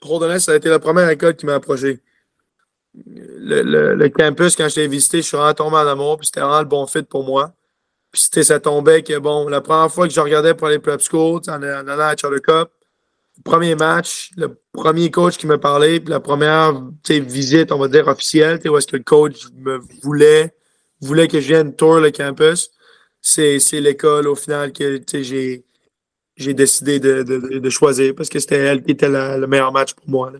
pour donner, ça a été la première école qui m'a approché. Le, campus, quand je l'ai visité, je suis vraiment tombé en amour, puis c'était vraiment le bon fit pour moi. Puis ça tombait que, bon, la première fois que je regardais pour les prep schools, en, en allant à Charter Cup, premier match, le premier coach qui me parlait, puis la première visite, on va dire, officielle, où est-ce que le coach me voulait, voulait que je vienne tour le campus, c'est l'école au final que j'ai j'ai décidé de, de, de, choisir parce que c'était elle qui était le meilleur match pour moi.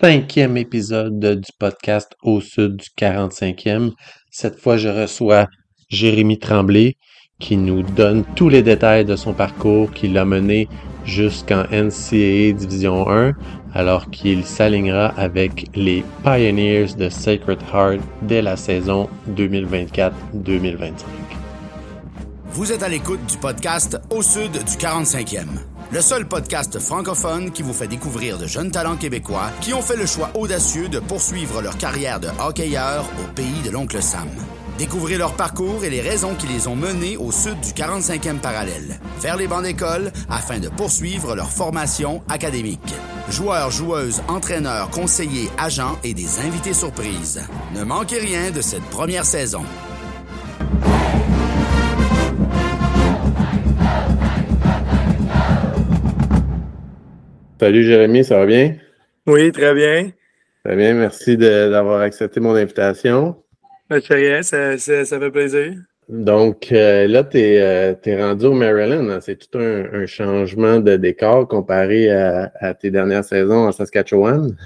Cinquième épisode du podcast Au Sud du 45e. Cette fois, je reçois Jérémy Tremblay qui nous donne tous les détails de son parcours qui l'a mené jusqu'en NCAA Division 1 alors qu'il s'alignera avec les Pioneers de Sacred Heart dès la saison 2024-2025. Vous êtes à l'écoute du podcast Au Sud du 45e, le seul podcast francophone qui vous fait découvrir de jeunes talents québécois qui ont fait le choix audacieux de poursuivre leur carrière de hockeyeur au pays de l'oncle Sam. Découvrez leur parcours et les raisons qui les ont menés au sud du 45e parallèle, vers les bancs d'école, afin de poursuivre leur formation académique. Joueurs, joueuses, entraîneurs, conseillers, agents et des invités surprises. Ne manquez rien de cette première saison. Salut Jérémy, ça va bien? Oui, très bien. Très bien, merci d'avoir accepté mon invitation. Ben, rien, ça, fait plaisir. Donc euh, là, tu es, euh, rendu au Maryland. Hein. C'est tout un, changement de décor comparé à, tes dernières saisons en Saskatchewan.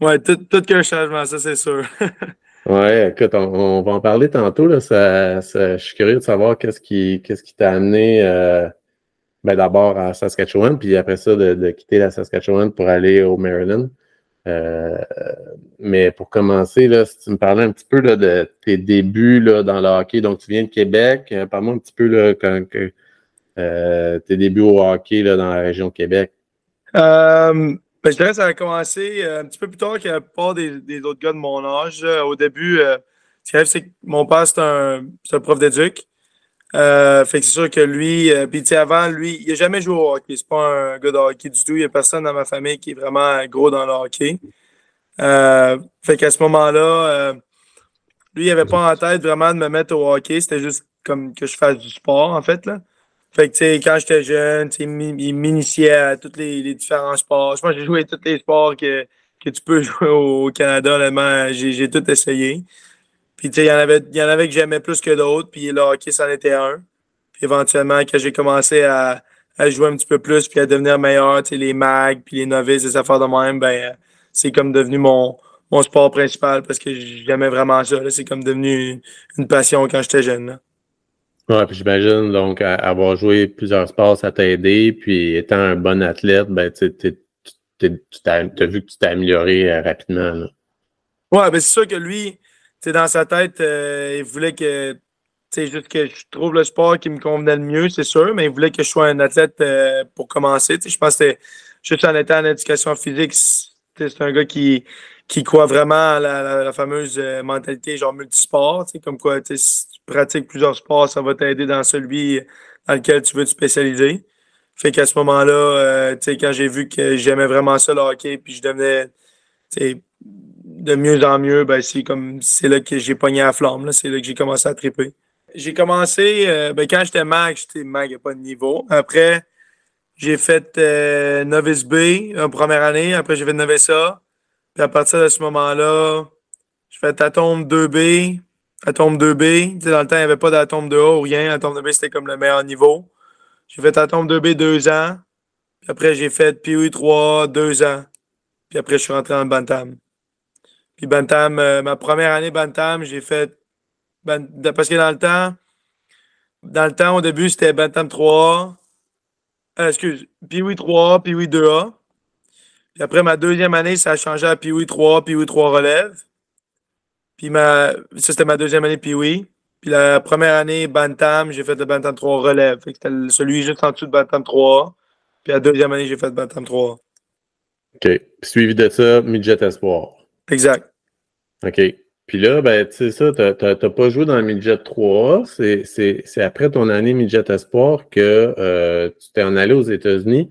Oui, tout, tout qu'un changement, ça c'est sûr. oui, écoute, on, va en parler tantôt. Là. je suis curieux de savoir qu'est-ce qui qu'est-ce qui t'a amené euh, ben, d'abord à Saskatchewan, puis après ça, de, quitter la Saskatchewan pour aller au Maryland. Euh, mais pour commencer, là, si tu me parlais un petit peu là, de tes débuts là, dans le hockey, donc tu viens de Québec, euh, parle-moi un petit peu là, quand, euh, tes débuts au hockey là, dans la région de Québec. ben, je dirais que ça a commencé un petit peu plus tard que la plupart des, des autres gars de mon âge. Au début, arrive, c'est que mon père, c'est un, un, prof d'éduc. Euh, fait que c'est sûr que lui, euh, avant, lui, il n'a jamais joué au hockey. C'est pas un gars de hockey du tout. Il n'y a personne dans ma famille qui est vraiment gros dans le hockey. Euh, fait qu'à ce moment-là, euh, lui, il n'avait pas en tête vraiment de me mettre au hockey. C'était juste comme que je fasse du sport, en fait. Là. Fait que, quand j'étais jeune, il m'initiait à tous les, différents sports. Je pense que j'ai joué tous les sports que, que tu peux jouer au Canada. J'ai tout essayé. Puis, tu sais, il y en avait, il y en avait que j'aimais plus que d'autres, puis le hockey, c'en était un. Puis, éventuellement, quand j'ai commencé à, à, jouer un petit peu plus, puis à devenir meilleur, tu sais, les mags, puis les novices, les affaires de même, ben, c'est comme devenu mon, mon sport principal parce que j'aimais vraiment ça. C'est comme devenu une passion quand j'étais jeune. Là. Ouais, puis j'imagine, donc, avoir joué plusieurs sports, ça t'a aidé, puis étant un bon athlète, ben, tu as vu que tu t'es amélioré euh, rapidement. Là. Ouais, ben c'est sûr que lui, dans sa tête, euh, il voulait que juste que je trouve le sport qui me convenait le mieux, c'est sûr, mais il voulait que je sois un athlète euh, pour commencer. Je pense que juste en étant en éducation physique, c'est un gars qui, qui croit vraiment à la, fameuse euh, mentalité genre multisport, comme quoi si tu pratiques plusieurs sports, ça va t'aider dans celui dans lequel tu veux te spécialiser. Fait qu'à ce moment-là, quand j'ai vu que j'aimais vraiment ça le hockey, puis je devenais de mieux en mieux, ben, c'est comme c'est là que j'ai pogné la flamme. C'est là que j'ai commencé à triper. J'ai commencé, euh, ben, quand j'étais mag, j'étais mag à pas de niveau. Après, j'ai fait euh, novice B en première année. Après, j'ai fait novice A. Puis à partir de ce moment-là, j'ai fait Atome 2B, Atome 2B. dans le temps, il n'y avait pas d'Atome 2A ou rien. Atome 2B, c'était comme le meilleur niveau. J'ai fait Atome 2B deux ans. Puis après, j'ai fait PUI 3 deux ans. Puis après, je suis rentré en Bantam. Puis Bantam, euh, ma première année Bantam, j'ai fait. parce que dans le temps, dans le temps, au début, c'était Bantam 3 euh, excuse, Piwi 3 Piwi 2A. Puis après ma deuxième année, ça a changé à Piwi 3 Piwi 3 relève. Puis ma, ça, c'était ma deuxième année Piwi. Puis la première année Bantam, j'ai fait le Bantam 3 relève. C'était celui juste en dessous de Bantam 3. Puis la deuxième année, j'ai fait Bantam 3. OK. Suivi de ça, Midget Espoir. Exact. OK. Puis là, ben, tu sais ça, tu n'as pas joué dans le midget 3 C'est après ton année midget espoir que euh, tu t'es en allé aux États-Unis.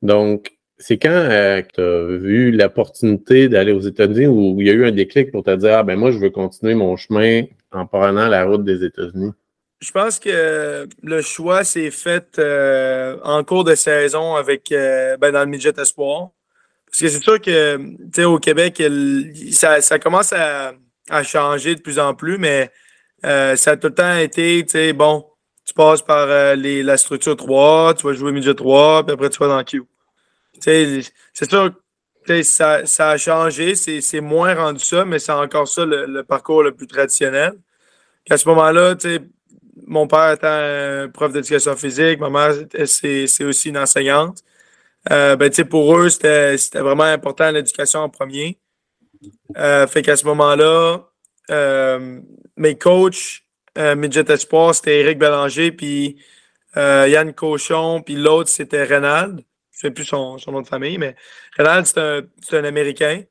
Donc, c'est quand euh, tu as vu l'opportunité d'aller aux États-Unis où il y a eu un déclic pour te dire Ah ben moi, je veux continuer mon chemin en prenant la route des États-Unis? Je pense que le choix s'est fait euh, en cours de saison avec euh, ben, dans le midget espoir. Parce que c'est sûr que tu sais, au Québec, ça, commence à, changer de plus en plus, mais ça a tout le temps été, tu sais, bon, tu passes par les, la structure 3, tu vas jouer midget 3, puis après tu vas dans Q c'est sûr ça, ça a changé, c'est moins rendu ça, mais c'est encore ça le, parcours le plus traditionnel. à ce moment-là, mon père étant prof d'éducation physique, ma mère, c'est aussi une enseignante. Euh, ben, pour eux, c'était vraiment important l'éducation en premier. Euh, fait qu'à ce moment-là, euh, mes coachs Midget Espoir, c'était Eric Bélanger, puis Yann Cochon, puis l'autre, c'était Renald je ne sais plus son, nom de famille, mais Renald, c'est un, Américain.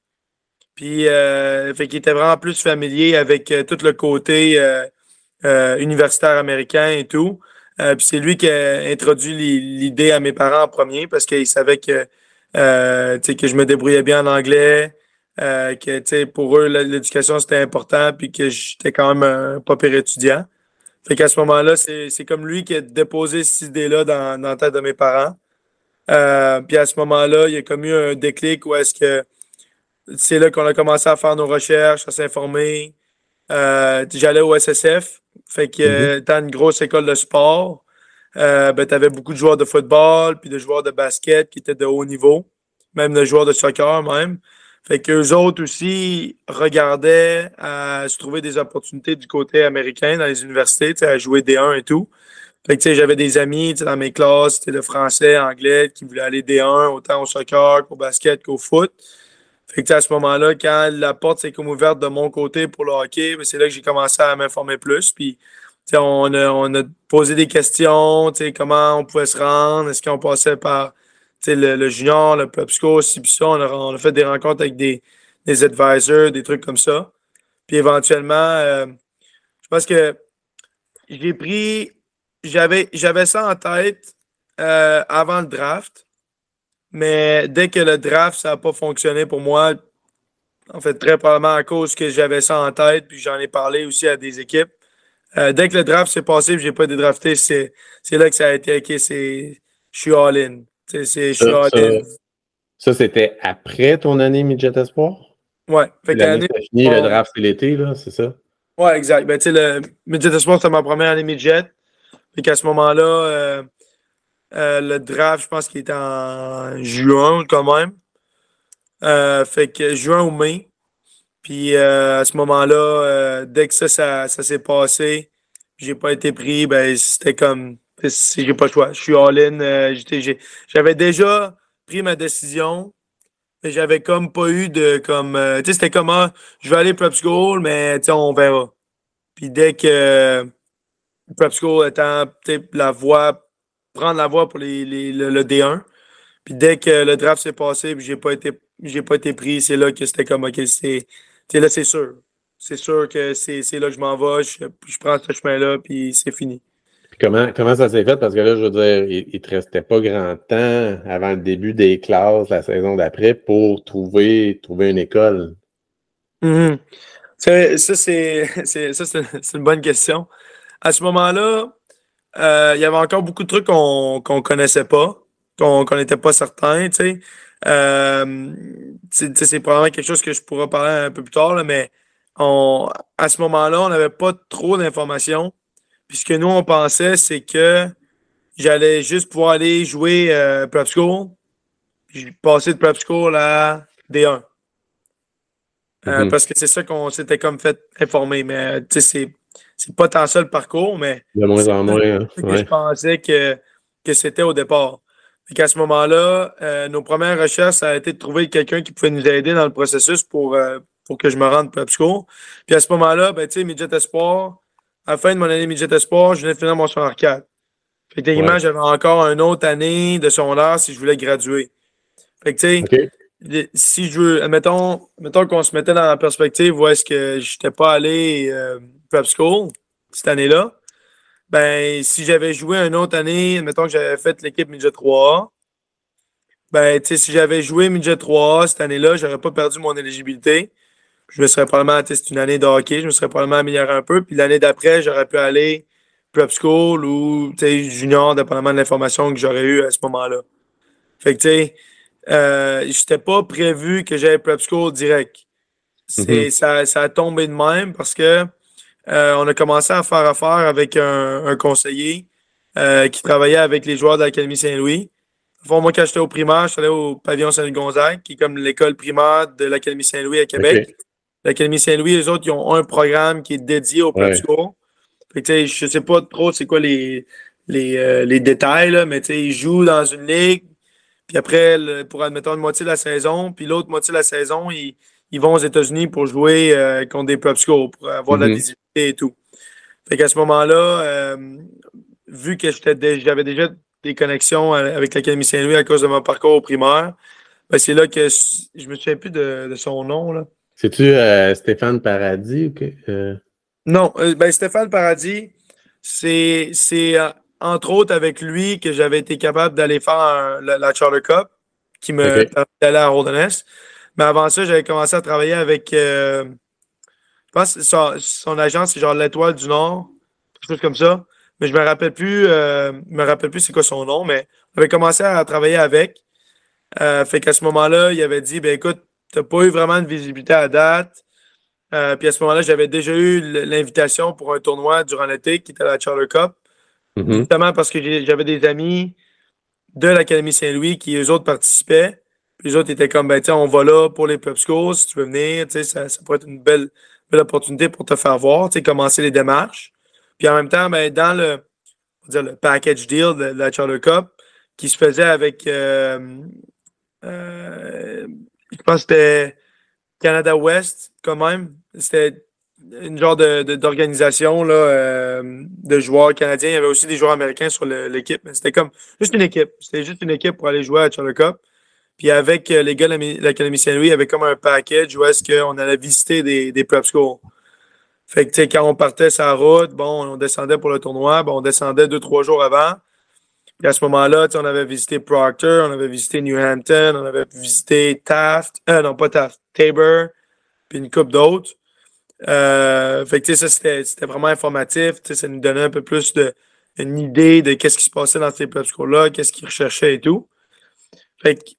Puis, euh, fait qu'il était vraiment plus familier avec euh, tout le côté euh, universitaire américain et tout. Puis c'est lui qui a introduit l'idée à mes parents en premier parce qu'il savait que, que je me débrouillais bien en anglais, que pour eux, l'éducation c'était important, puis que j'étais quand même un pas pire étudiant. Fait qu'à ce moment-là, c'est comme lui qui a déposé cette idée-là dans, dans la tête de mes parents. Euh, puis à ce moment-là, il y a comme eu un déclic où est-ce que c'est là qu'on a commencé à faire nos recherches, à s'informer. Euh, J'allais au SSF, fait que mm une grosse école de sport. Euh, ben, tu avais beaucoup de joueurs de football, puis de joueurs de basket qui étaient de haut niveau, même de joueurs de soccer même. Fait qu'eux autres aussi regardaient à se trouver des opportunités du côté américain dans les universités, à jouer D1 et tout. Fait que, j'avais des amis dans mes classes, de français, anglais, qui voulaient aller D1, autant au soccer qu'au basket qu'au foot. Fait à ce moment-là, quand la porte s'est comme ouverte de mon côté pour le hockey, ben, c'est là que j'ai commencé à m'informer plus. Puis, on a, on a posé des questions, comment on pouvait se rendre, est-ce qu'on passait par le, le, junior, le ça. On a, on a, fait des rencontres avec des, des advisors, des trucs comme ça. Puis éventuellement, euh, je pense que j'ai pris j'avais, j'avais ça en tête euh, avant le draft. Mais dès que le draft, ça n'a pas fonctionné pour moi, en fait, très probablement à cause que j'avais ça en tête, puis j'en ai parlé aussi à des équipes. Euh, dès que le draft s'est passé et je n'ai pas été drafté, c'est, là que ça a été OK, c'est je suis all-in. C'est, je suis all-in. Ça, c'était après ton année midget espoir? Ouais. Fait l'année fini, le draft, c'est l'été, là, c'est ça? Ouais, exact. Ben, le midget espoir, c'était ma première année midget. Fait qu'à ce moment-là, euh, euh, le draft, je pense qu'il était en juin quand même. Euh, fait que juin ou mai. Puis à ce moment-là, dès que ça, ça, s'est passé, j'ai pas été pris, ben c'était comme j'ai pas le choix. Je suis all-in. j'avais déjà pris ma décision, mais j'avais comme pas eu de comme. tu sais, c'était comme ah, je vais aller prep school, mais on verra. Puis dès que prep school étant la voie, prendre la voie pour les, le, D1. Puis dès que le draft s'est passé, puis j'ai pas été j'ai pas été pris, c'est là que c'était comme OK, c'est là, c'est sûr. C'est sûr que c'est là que je m'en vais, je, je prends ce chemin-là, puis c'est fini. comment, comment ça s'est fait? Parce que là, je veux dire, il, ne te restait pas grand temps avant le début des classes la saison d'après pour trouver, trouver une école. Mm-hmm. Ça, c'est une bonne question à ce moment-là, euh, il y avait encore beaucoup de trucs qu'on ne connaissait pas, qu'on n'était pas certain. Euh, c'est probablement quelque chose que je pourrais parler un peu plus tard, mais on, à ce moment-là, on n'avait pas trop d'informations. Puisque nous, on pensait, c'est que j'allais juste pouvoir aller jouer euh, prep school, puis passer de prep school à D1. Mm-hmm. Parce que c'est ça qu'on s'était comme fait informer. Mais c'est c'est pas tant ça le parcours, mais. De moins en moins. Hein. je pensais que, que c'était au départ. Et à ce moment-là, euh, nos premières recherches, ça a été de trouver quelqu'un qui pouvait nous aider dans le processus pour, euh, pour que je me rende prep school. Puis à ce moment-là, ben, tu sais, Midget Espoir, à la fin de mon année Midget Espoir, je venais de finir mon secondaire 4. Fait que ouais. j'avais encore une autre année de secondaire si je voulais graduer. Fait que, tu sais, si je veux, mettons, mettons qu'on se mettait dans la perspective où est-ce que je n'étais pas allé euh, prep school cette année-là, ben, si j'avais joué une autre année, mettons que j'avais fait l'équipe Midget 3 ben, tu sais, si j'avais joué midget 3A cette année-là, j'aurais pas perdu mon éligibilité. Je me serais probablement, c'est une année de hockey, je me serais probablement amélioré un peu. Puis l'année d'après, j'aurais pu aller prep school ou, tu sais, junior, dépendamment de l'information que j'aurais eue à ce moment-là. Fait que, tu sais, euh, j'étais pas prévu que j'aille prep school direct. C'est, ça, ça a tombé de même parce que euh, on a commencé à faire affaire avec un, un conseiller euh, qui travaillait avec les joueurs de l'Académie Saint-Louis. Enfin, moi, quand j'étais au primaire, je suis allé au pavillon Saint-Gonzague, qui est comme l'école primaire de l'Académie Saint-Louis à Québec. L'Académie Saint-Louis, les autres, ils ont un programme qui est dédié au que, je sais pas trop c'est quoi les, les, euh, les détails, là, mais ils jouent dans une ligue. Puis après, le, pour admettons une moitié de la saison, puis l'autre moitié de la saison, ils, ils vont aux États-Unis pour jouer euh, contre des schools, pour avoir de la Mhm. visibilité et tout. Fait qu'à ce moment-là, euh, vu que j'avais déjà des connexions avec l'Académie Saint-Louis à cause de mon parcours au primaire, ben c'est là que je me souviens plus de, de son nom. Là. C'est-tu euh, Stéphane Paradis ou que. euh, Non, ben Stéphane Paradis, c'est c'est entre autres avec lui que j'avais été capable d'aller faire un- la, la Charter Cup qui me Ok. permettait d'aller à Holderness. Mais avant ça, j'avais commencé à travailler avec pense que son, son agence, c'est genre l'Étoile du Nord, quelque chose comme ça. Mais je me rappelle plus, euh, me rappelle plus c'est quoi son nom, mais j'avais commencé à travailler avec. Euh, fait qu'à ce moment-là, il avait dit ben écoute, t'as pas eu vraiment de visibilité à date. Euh, puis à ce moment-là, j'avais déjà eu l'invitation pour un tournoi durant l'été qui était la Charter Cup. mhm. Justement parce que j'avais des amis de l'Académie Saint-Louis qui, eux autres, participaient. Puis les autres étaient comme, ben, tiens, on va là pour les prep schools, si tu veux venir, tu sais, ça, ça pourrait être une belle, belle opportunité pour te faire voir, commencer les démarches. Puis en même temps, ben, dans le, dire, le package deal de, de la Charter Cup, qui se faisait avec, euh, euh, je pense que c'était Canada West, quand même. C'était une genre de, de- d'organisation là, euh, de joueurs canadiens. Il y avait aussi des joueurs américains sur l'équipe, mais c'était comme juste une équipe. C'était juste une équipe pour aller jouer à Charter Cup. Puis avec euh, les gars de l'Académie Saint-Louis, il y avait comme un package où est-ce qu'on allait visiter des, des prep schools. Fait que, tu sais, quand on partait sa route, bon, on descendait pour le tournoi, bon, on descendait deux, trois jours avant. Puis à ce moment-là, on avait visité Proctor, on avait visité New Hampton, on avait visité Taft, euh, non, pas Taft, Tabor, puis une coupe d'autres. Euh, fait que, ça, c'était vraiment informatif. Tu sais, ça nous donnait un peu plus de, une idée de qu'est-ce qui se passait dans ces prep schools-là, qu'est-ce qu'ils recherchaient et tout. Fait que,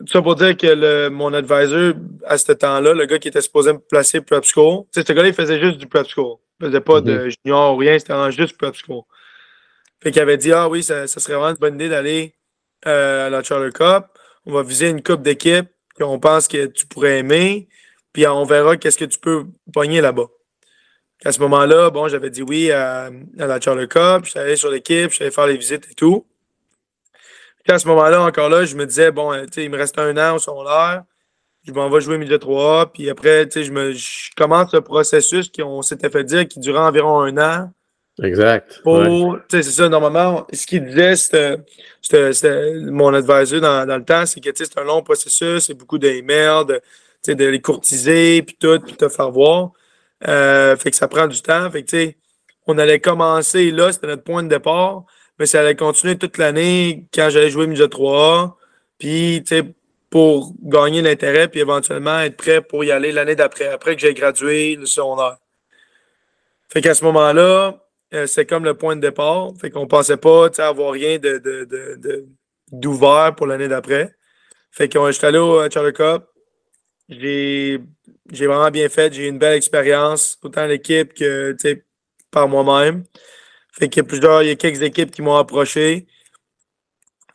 tout ça pour dire que le, mon advisor, à ce temps-là, le gars qui était supposé me placer prep school, ce gars-là, il faisait juste du prep school. Il faisait pas de junior ou rien, c'était juste prep school. Fait qu'il avait dit, ah oui, ça, ça serait vraiment une bonne idée d'aller euh, à la Charter Cup. On va viser une coupe d'équipe qu'on pense que tu pourrais aimer. Puis on verra qu'est-ce que tu peux pogner là-bas. À ce moment-là, bon, j'avais dit oui à, à la Charter Cup, je suis allé sur l'équipe, je suis allé faire les visites et tout. Puis à ce moment-là, encore là, je me disais, bon, euh, tu sais, il me reste un an au secondaire, je m'en vais jouer milieu 3 puis après, tu sais, je, me, je commence le processus qu'on s'était fait dire qui durait environ un an. Exact. Pour, ouais. tu sais, c'est ça, normalement, ce qu'il disait, c'était, mon advisor dans, dans le temps, c'est que, c'est un long processus, c'est beaucoup d'emails, de, tu sais, de les courtiser, puis tout, puis te faire voir. Euh, fait que ça prend du temps. Fait que, tu sais, on allait commencer là, c'était notre point de départ, mais ça allait continuer toute l'année quand j'allais jouer midget 3A, puis, tu sais, pour gagner l'intérêt, puis éventuellement être prêt pour y aller l'année d'après, après que j'ai gradué le secondaire. Fait qu'à ce moment-là, euh, c'est comme le point de départ. Fait qu'on pensait pas avoir rien de, de, de, d'ouvert pour l'année d'après. Fait que j'étais allé au euh, Charter Cup. J'ai, j'ai vraiment bien fait. J'ai eu une belle expérience, autant l'équipe que par moi-même. Fait qu'il y a plusieurs, il y a quelques équipes qui m'ont approché.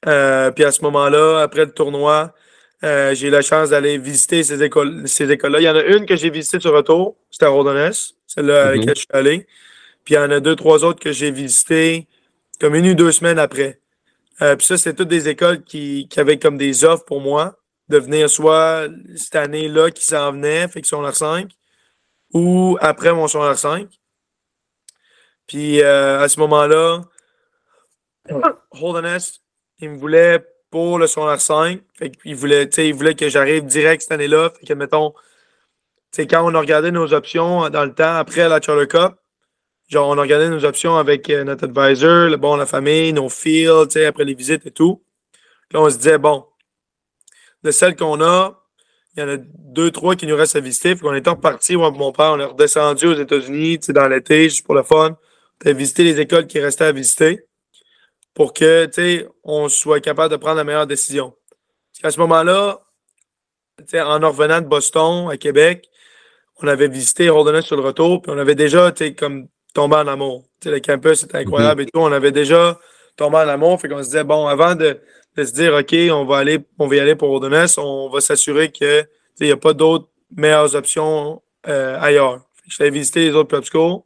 Euh, puis à ce moment-là, après le tournoi, euh, j'ai eu la chance d'aller visiter ces écoles, ces écoles-là. Il y en a une que j'ai visitée sur retour, c'était à Rodonès, celle-là à Mhm. laquelle je suis allé. Puis il y en a deux, trois autres que j'ai visitées comme une ou deux semaines après. Euh, puis ça, c'est toutes des écoles qui, qui avaient comme des offres pour moi de venir soit cette année-là qui s'en venait, fait que son R5, ou après mon son R5. Puis euh, à ce moment-là, Holderness, il me voulait pour le R5. Fait qu'il voulait, il voulait que j'arrive direct cette année-là. Fait que, mettons, quand on a regardé nos options dans le temps après la Charter Cup, genre, on a regardé nos options avec euh, notre advisor, le, bon, la famille, nos fields, après les visites et tout. Là, on se disait, bon, de celles qu'on a, il y en a deux, trois qui nous restent à visiter. Puis on est reparti, moi mon père, on est redescendu aux États-Unis, dans l'été, juste pour le fun. A visité les écoles qui restaient à visiter pour que, tu sais, on soit capable de prendre la meilleure décision. Parce qu'à ce moment-là, tu sais, en revenant de Boston à Québec, on avait visité Holderness sur le retour, puis on avait déjà, tu sais, comme tombé en amour. Tu sais, le campus était incroyable et tout. On avait déjà tombé en amour, fait qu'on se disait, bon, avant de, de se dire, OK, on va aller, on va y aller pour Holderness, on va s'assurer que, tu sais, il n'y a pas d'autres meilleures options euh, ailleurs. Je vais visiter les autres prep schools.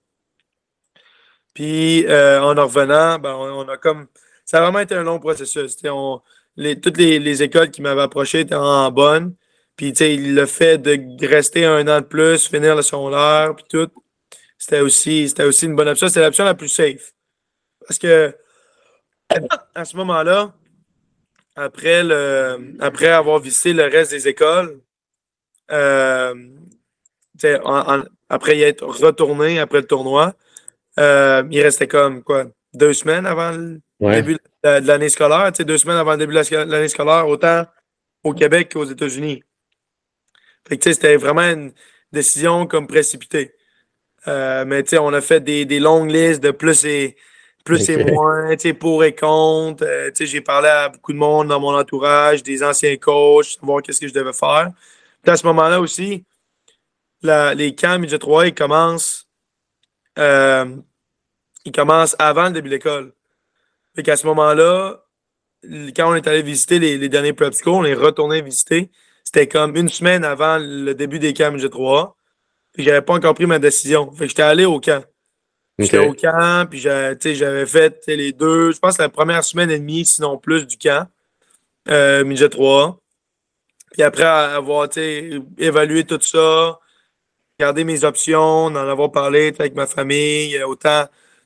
Puis, euh, en revenant, ben, on, a comme. Ça a vraiment été un long processus. On, les, toutes les, les écoles qui m'avaient approché étaient en bonne. Puis, le fait de rester un an de plus, finir le secondaire, puis tout, c'était aussi, aussi une bonne option. C'était l'option la plus safe. Parce que, à ce moment-là, après, le, après avoir visité le reste des écoles, euh, après y être retourné après le tournoi, euh, il restait comme quoi, deux semaines avant le début de l'année scolaire, deux semaines avant le début de l'année scolaire, autant au Québec qu'aux États-Unis. Fait que, c'était vraiment une décision comme précipitée. Euh, mais, tu sais, on a fait des, des, longues listes de plus et, plus et moins, tu sais, pour et contre. Euh, tu sais, j'ai parlé à beaucoup de monde dans mon entourage, des anciens coachs, voir qu'est-ce que je devais faire. Puis à ce moment-là aussi, la, les camps midget 3, ils commencent, euh, ils commencent avant le début de l'école. Fait qu'à ce moment-là, quand on est allé visiter les, les derniers prep on est retourné visiter. C'était comme une semaine avant le début des camps G3. Puis j'avais pas encore pris ma décision. Fait que j'étais allé au camp. J'étais au camp, puis j'avais fait les deux, je pense la première semaine et demie, sinon plus, du camp, euh, midget 3. Puis après avoir évalué tout ça, regardé mes options, en avoir parlé avec ma famille, autant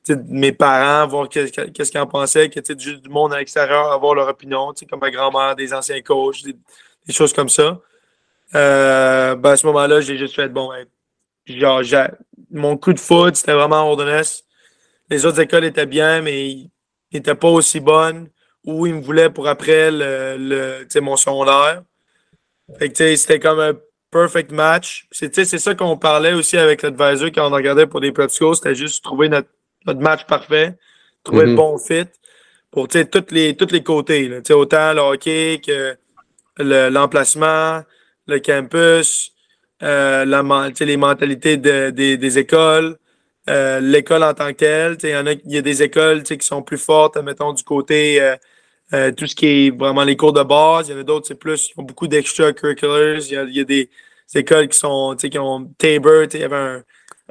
mes parents, voir qu'est-ce qu'ils en pensaient, que du monde à l'extérieur, avoir leur opinion, comme ma grand-mère, des anciens coachs, des choses comme ça. Euh, ben à ce moment-là, j'ai juste fait bon, mon coup de foot, c'était vraiment Ordonez. Les autres écoles étaient bien, mais ils n'étaient pas aussi bonnes. Ou ils me voulaient pour après le, le mon secondaire. Fait que c'était comme un perfect match. C'est ça qu'on parlait aussi avec l'advisor quand on regardait pour des prep schools. C'était juste trouver notre, notre match parfait, trouver le mm-hmm. bon fit pour tous les, tous les côtés. Là. Autant le hockey que l'emplacement, le, campus, euh, la, les mentalités de, des écoles, euh, l'école en tant que telle. Il y, en a, y a des écoles qui sont plus fortes, mettons, du côté euh, tout ce qui est vraiment les cours de base. Il y en a d'autres, c'est plus, ils ont beaucoup d'extracurriculars. Il y a, il y a des, écoles qui sont, qui ont Tabor, il y avait un,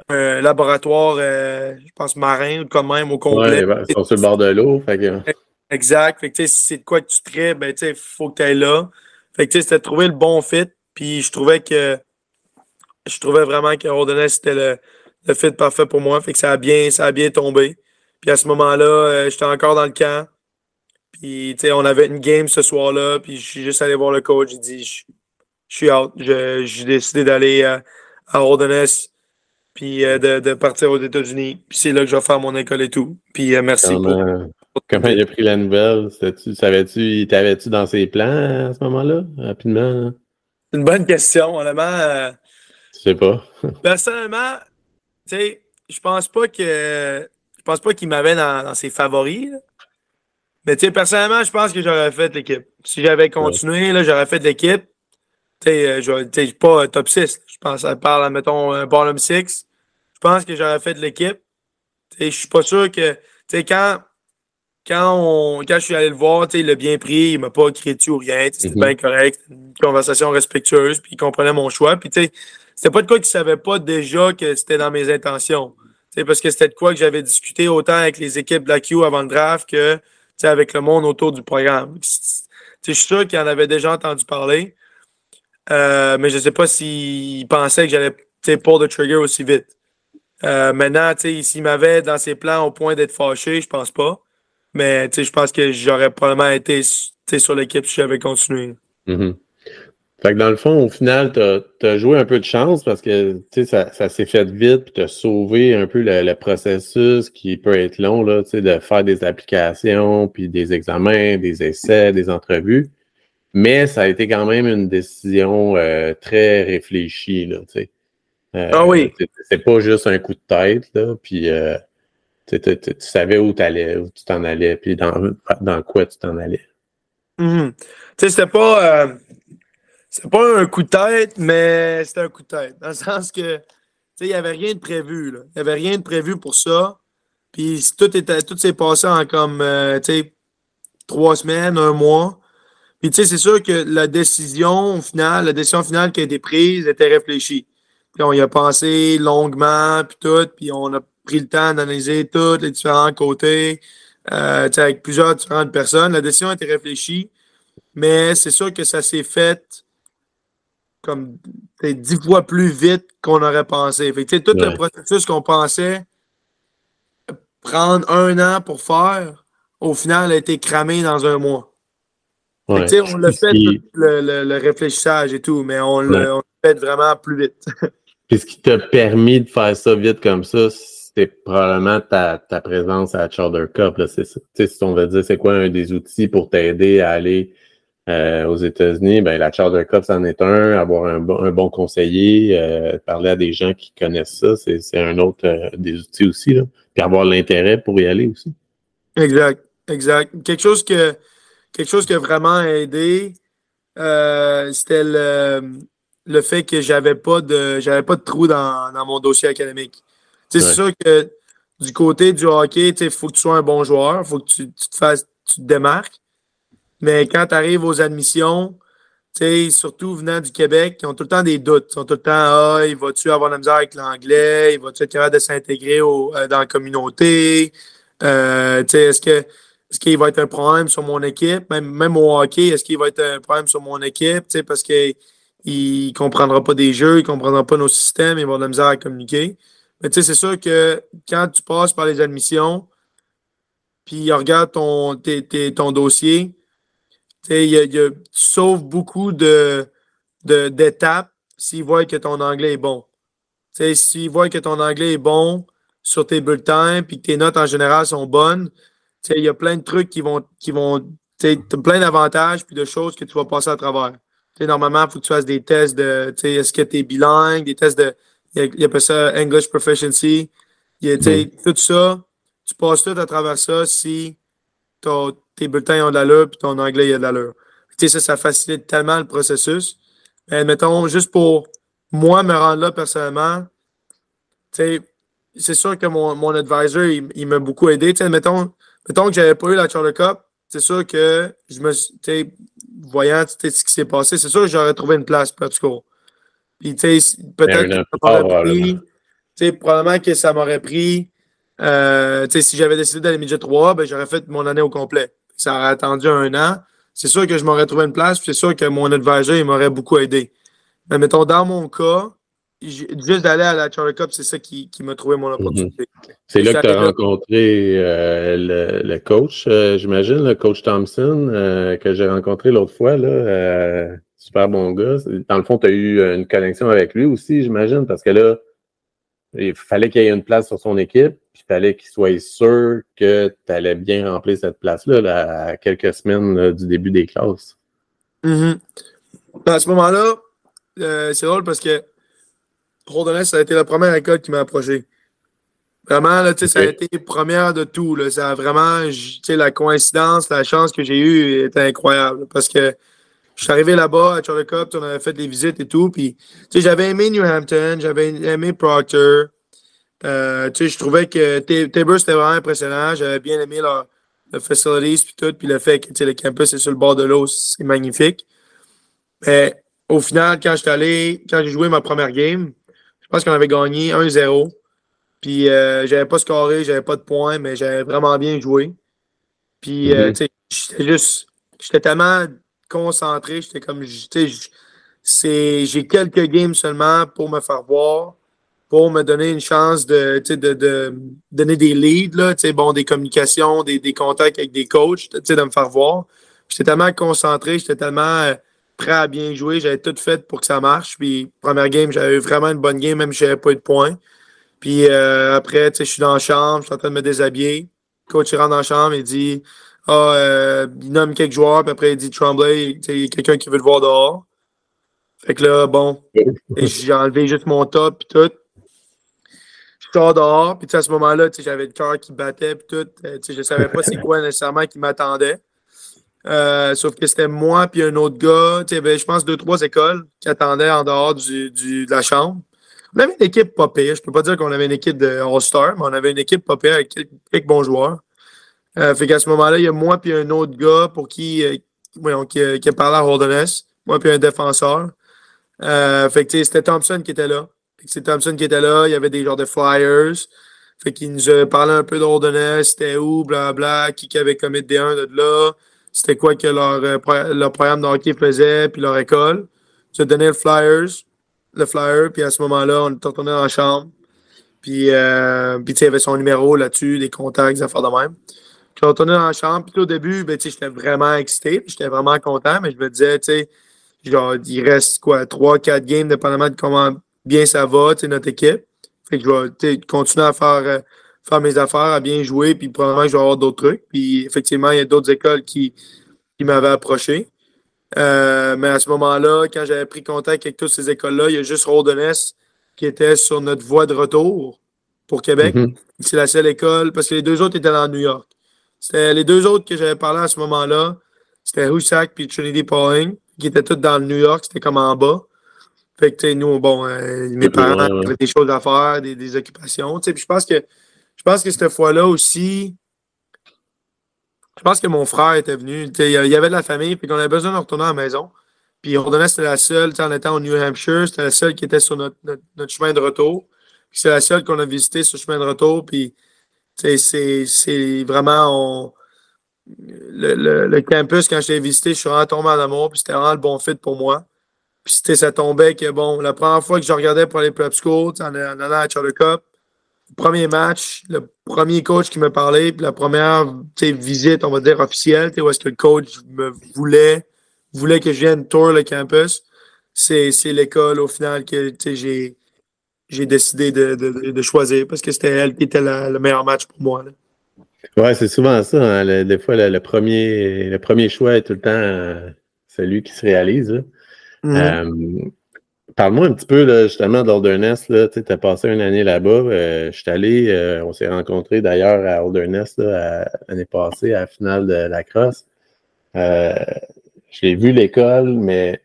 un laboratoire, je pense, marin ou quand même au complet. Ouais, ils sont sur le bord de l'eau. Exact. Fait que, si c'est de quoi que tu traites, ben, il faut que tu ailles là. Fait que, c'était de trouver le bon fit. Puis je trouvais que je trouvais vraiment que Rodonès, c'était le, le, fit parfait pour moi. Fait que ça a bien, ça a bien tombé. Puis à ce moment-là, euh, j'étais encore dans le camp. Puis, tu sais, on avait une game ce soir-là. Puis je suis juste allé voir le coach. J'ai dit, je, suis out. J'ai décidé d'aller à, à Rodonès. Puis euh, de, de, partir aux États-Unis. Puis c'est là que je vais faire mon école et tout. Puis euh, merci pour, Comment il a pris la nouvelle? Savais-tu, t'avais-tu dans ses plans à ce moment-là, rapidement? C'est une bonne question, honnêtement. Euh, je sais pas. personnellement, tu sais, je pense pas que. Je pense pas qu'il m'avait dans, ses favoris. Mais tu sais, personnellement, je pense que j'aurais fait l'équipe. Si j'avais continué, là, j'aurais fait l'équipe. Tu sais, euh, je pas top 6. Je pense, à part, mettons, un bottom 6. Je pense que j'aurais fait de l'équipe. Je suis pas sûr que. Tu sais, quand quand, on, quand je suis allé le voir, il l'a bien pris, il m'a pas crié dessus ou rien, c'était mhm. bien correct, une conversation respectueuse, puis il comprenait mon choix. Puis c'était pas de quoi qu'il savait pas déjà que c'était dans mes intentions. parce que c'était de quoi que j'avais discuté autant avec les équipes de la Q avant le draft que avec le monde autour du programme. Je suis sûr qu'il en avait déjà entendu parler, euh, mais je sais pas s'il pensait que j'allais pour le trigger aussi vite. Euh, maintenant, s'il m'avait dans ses plans au point d'être fâché, je pense pas. Mais je pense que j'aurais probablement été sur l'équipe si j'avais continué. Mm-hmm. Dans le fond, au final, tu as, joué un peu de chance parce que ça, s'est fait vite, puis tu as sauvé un peu le, processus qui peut être long, là, de faire des applications, puis des examens, des essais, des entrevues. Mais ça a été quand même une décision euh, très réfléchie. Là, euh, ah oui. C'est pas juste un coup de tête, là, puis euh, tu savais où, allais, où tu t'en allais, puis dans, dans quoi tu t'en allais. Mm-hmm. Tu sais, c'était pas, c'était pas un coup de tête, mais c'était un coup de tête. Dans le sens que il n'y avait rien de prévu. Là. Il n'y avait rien de prévu pour ça. Puis tout, était, tout s'est passé en comme trois semaines, un mois. Puis tu sais, c'est sûr que la décision finale, la décision finale qui a été prise était réfléchie. Puis on y a pensé longuement, puis tout, puis on a pris le temps d'analyser tous les différents côtés, euh, avec plusieurs différentes personnes. La décision a été réfléchie, mais c'est sûr que ça s'est fait comme dix fois plus vite qu'on aurait pensé. Fait que, tout le processus qu'on pensait prendre un an pour faire, au final, a été cramé dans un mois. On l'a fait le, le, réfléchissage et tout, mais on l'a fait vraiment plus vite. Puis ce qui t'a permis de faire ça vite comme ça, c'est probablement ta, ta, présence à Charter Cup. C'est si on veut dire c'est quoi un des outils pour t'aider à aller euh, aux États-Unis, ben la Charter Cup, c'en est un. Avoir un, bon, un bon conseiller, euh, parler à des gens qui connaissent ça, c'est un autre euh, des outils aussi. Là. Puis avoir l'intérêt pour y aller aussi. Exact, exact. Quelque chose que quelque chose qui a vraiment aidé, c'était le le fait que j'avais pas de j'avais pas de trou dans, mon dossier académique. C'est sûr que du côté du hockey, il faut que tu sois un bon joueur, il faut que tu, te fasses, tu te démarques. Mais quand tu arrives aux admissions, surtout venant du Québec, ils ont tout le temps des doutes. Ils ont tout le temps Ah, il va-tu avoir la misère avec l'anglais? Il va-tu être capable de s'intégrer euh, dans la communauté? Euh, est-ce que est-ce qu'il va être un problème sur mon équipe? Même, même au hockey, est-ce qu'il va être un problème sur mon équipe? Parce que il ne comprendra pas des jeux, il ne comprendra pas nos systèmes, il va avoir de la misère à communiquer. Mais tu sais, c'est sûr que quand tu passes par les admissions, puis il regarde ton, ton dossier, tu sauves beaucoup de, d'étapes s'il voit que ton anglais est bon. S'il voit que ton anglais est bon sur tes bulletins, puis que tes notes en général sont bonnes, il y a plein de trucs qui vont, qui vont, tu sais, plein d'avantages puis de choses que tu vas passer à travers normalement, il faut que tu fasses des tests de est-ce que tu es bilingue, des tests de. Il y a pas ça English Proficiency. Il y a, Tout ça, tu passes tout à travers ça si tes bulletins ont de l'allure et ton anglais a de l'allure. Ça, ça facilite tellement le processus. Mais mettons, juste pour moi me rendre là personnellement, c'est sûr que mon, mon advisor, il, m'a beaucoup aidé. mettons, mettons que j'avais pas eu la Charter Cup, c'est sûr que je me voyant ce qui s'est passé, c'est sûr que j'aurais trouvé une place, Puis, tu sais, peut-être que ça m'aurait pris, probablement que ça m'aurait pris, euh, si j'avais décidé d'aller midget 3, ben, j'aurais fait mon année au complet. Ça aurait attendu un an. C'est sûr que je m'aurais trouvé une place, c'est sûr que mon advisor, il m'aurait beaucoup aidé. Mais mettons, dans mon cas, juste d'aller à la Charlie Cup, c'est ça qui, m'a trouvé mon mhm. opportunité. C'est là que tu as rencontré euh, le, coach, euh, j'imagine, le coach Thompson, euh, que j'ai rencontré l'autre fois. Là, super bon gars. Dans le fond, tu as eu une connexion avec lui aussi, j'imagine, parce que là, il fallait qu'il y ait une place sur son équipe, puis il fallait qu'il soit sûr que tu allais bien remplir cette place-là à quelques semaines du début des classes. Mhm. À ce moment-là, c'est drôle parce que Holderness, ça a été la première école qui m'a approché. Vraiment, là, ça a été première de tout. Là. Ça a vraiment, la coïncidence, la chance que j'ai eue était incroyable. Parce que je suis arrivé là-bas à Charlie Cup, on avait fait des visites et tout. Puis, j'avais aimé New Hampton, j'avais aimé Proctor. Euh, je trouvais que Tabor, c'était vraiment impressionnant. J'avais bien aimé leur, facilities puis tout. Puis le fait que le campus est sur le bord de l'eau, c'est magnifique. Mais au final, quand j'étais allé, quand j'ai joué ma première game, pense qu'on avait gagné 1-0. Puis euh, j'avais pas scoré, j'avais pas de points, mais j'avais vraiment bien joué. Puis euh, mm-hmm. j'étais juste. J'étais tellement concentré. J'étais comme. J'ai quelques games seulement pour me faire voir, pour me donner une chance de, de, de donner des leads, là, bon, des communications, des, des contacts avec des coachs, de me faire voir. J'étais tellement concentré, j'étais tellement euh, prêt à bien jouer. J'avais tout fait pour que ça marche. Puis, première game, j'avais vraiment une bonne game, même si j'avais pas eu de points. Puis euh, après, tu sais, je suis dans la chambre, je suis en train de me déshabiller. Le coach il rentre dans la chambre et dit ah, euh, il nomme quelques joueurs, puis après il dit Tremblay, il y a quelqu'un qui veut le voir dehors. Fait que là, bon, j'ai enlevé juste mon top puis tout. Je sors dehors, puis à ce moment-là, j'avais le cœur qui battait puis tout. Euh, je savais pas c'est quoi nécessairement qui m'attendait. Euh, sauf que c'était moi puis un autre gars. Il y avait, je pense, deux, trois écoles qui attendaient en dehors du, du, de la chambre. On avait une équipe pas pire. Je peux pas dire qu'on avait une équipe de All-Star, mais on avait une équipe pas avec quelques, bons joueurs. Euh, fait qu'à ce moment-là, il y a moi puis un autre gars pour qui, euh, qui, qui, a parlé à Holderness. Moi puis un défenseur. Euh, fait que c'était Thompson qui était là. C'est Thompson qui était là. Il y avait des genres de flyers. Fait qu'il nous a parlé un peu d'Holderness. C'était où, blablabla, qui, qui avait commis des 1 de là c'était quoi que leur, euh, leur programme de hockey faisait, puis leur école. J'ai donné le flyers, le flyer, puis à ce moment-là, on est retourné dans la chambre. Puis, euh, puis il y avait son numéro là-dessus, des contacts, des affaires de même. Je suis retourné dans la chambre, puis au début, ben, j'étais vraiment excité, j'étais vraiment content, mais je me disais, tu sais, genre, il reste quoi, 3-4 games, dépendamment de comment bien ça va, tu sais, notre équipe. Fait que je vais continuer à faire euh, faire mes affaires, à bien jouer, puis probablement que je vais avoir d'autres trucs. Puis effectivement, il y a d'autres écoles qui, qui m'avaient approché. Euh, mais à ce moment-là, quand j'avais pris contact avec toutes ces écoles-là, il y a juste Rodonès qui était sur notre voie de retour pour Québec. Mm-hmm. C'est la seule école, parce que les deux autres étaient dans New York. C'était les deux autres que j'avais parlé à ce moment-là. C'était Hussack puis Trinity Pauling, qui étaient tous dans le New York. C'était comme en bas. Fait que, nous, bon, euh, mes parents avaient des choses à faire, des, des occupations. Puis je pense que je pense que cette fois-là aussi, je pense que mon frère était venu. Il y avait de la famille, puis qu'on avait besoin de retourner à la maison. Puis Ordonez, c'était la seule, en étant au New Hampshire, c'était la seule qui était sur notre, notre, chemin de retour. c'est la seule qu'on a visité sur le chemin de retour. Puis c'est vraiment le, le, le, campus, quand je l'ai visité, je suis vraiment tombé en amour, puis c'était vraiment le bon fit pour moi. Puis ça tombait que, bon, la première fois que je regardais pour les prep school, en, en allant à Charter Cup, premier match, le premier coach qui me parlait, puis la première visite, on va dire, officielle, où est-ce que le coach me voulait, voulait que je vienne tour le campus, c'est l'école au final que j'ai j'ai décidé de, de, de, choisir parce que c'était elle qui était le meilleur match pour moi. Oui, Ouais, c'est souvent ça. Hein. des fois, le, premier, le premier choix est tout le temps euh, celui qui se réalise. Euh, Parle-moi un petit peu justement d'Olderness. Tu as passé une année là-bas. Euh, je suis allé, euh, on s'est rencontrés d'ailleurs à Olderness l'année passée à la finale de la crosse. Euh, J'ai vu l'école, mais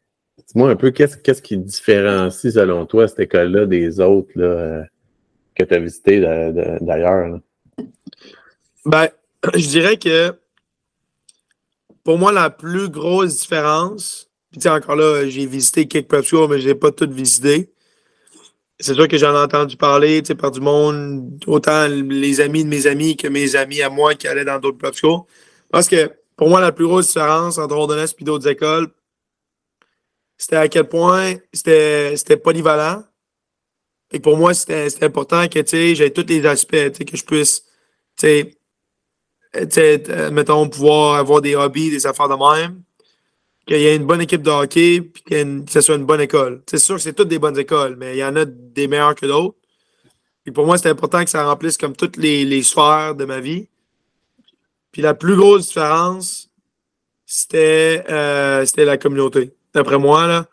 dis-moi un peu qu'est-ce qui différencie selon toi cette école-là des autres que tu as visitées d'ailleurs? Ben, je dirais que pour moi, la plus grosse différence, puis encore là, j'ai visité quelques prep schools, mais je n'ai pas toutes visité. C'est sûr que j'en ai entendu parler par du monde, autant les amis de mes amis que mes amis à moi qui allaient dans d'autres prep schools. Parce que pour moi, la plus grosse différence entre Ordonez et d'autres écoles, c'était à quel point c'était polyvalent. Et pour moi, c'était important que j'ai tous les aspects, que je puisse, mettons, pouvoir avoir des hobbies, des affaires de même qu'il y ait une bonne équipe de hockey et que ce soit une bonne école. C'est sûr que c'est toutes des bonnes écoles, mais il y en a des meilleures que d'autres. Pour moi, c'est important que ça remplisse comme toutes les, sphères de ma vie. Puis la plus grosse différence, c'était euh, la communauté. D'après moi, là.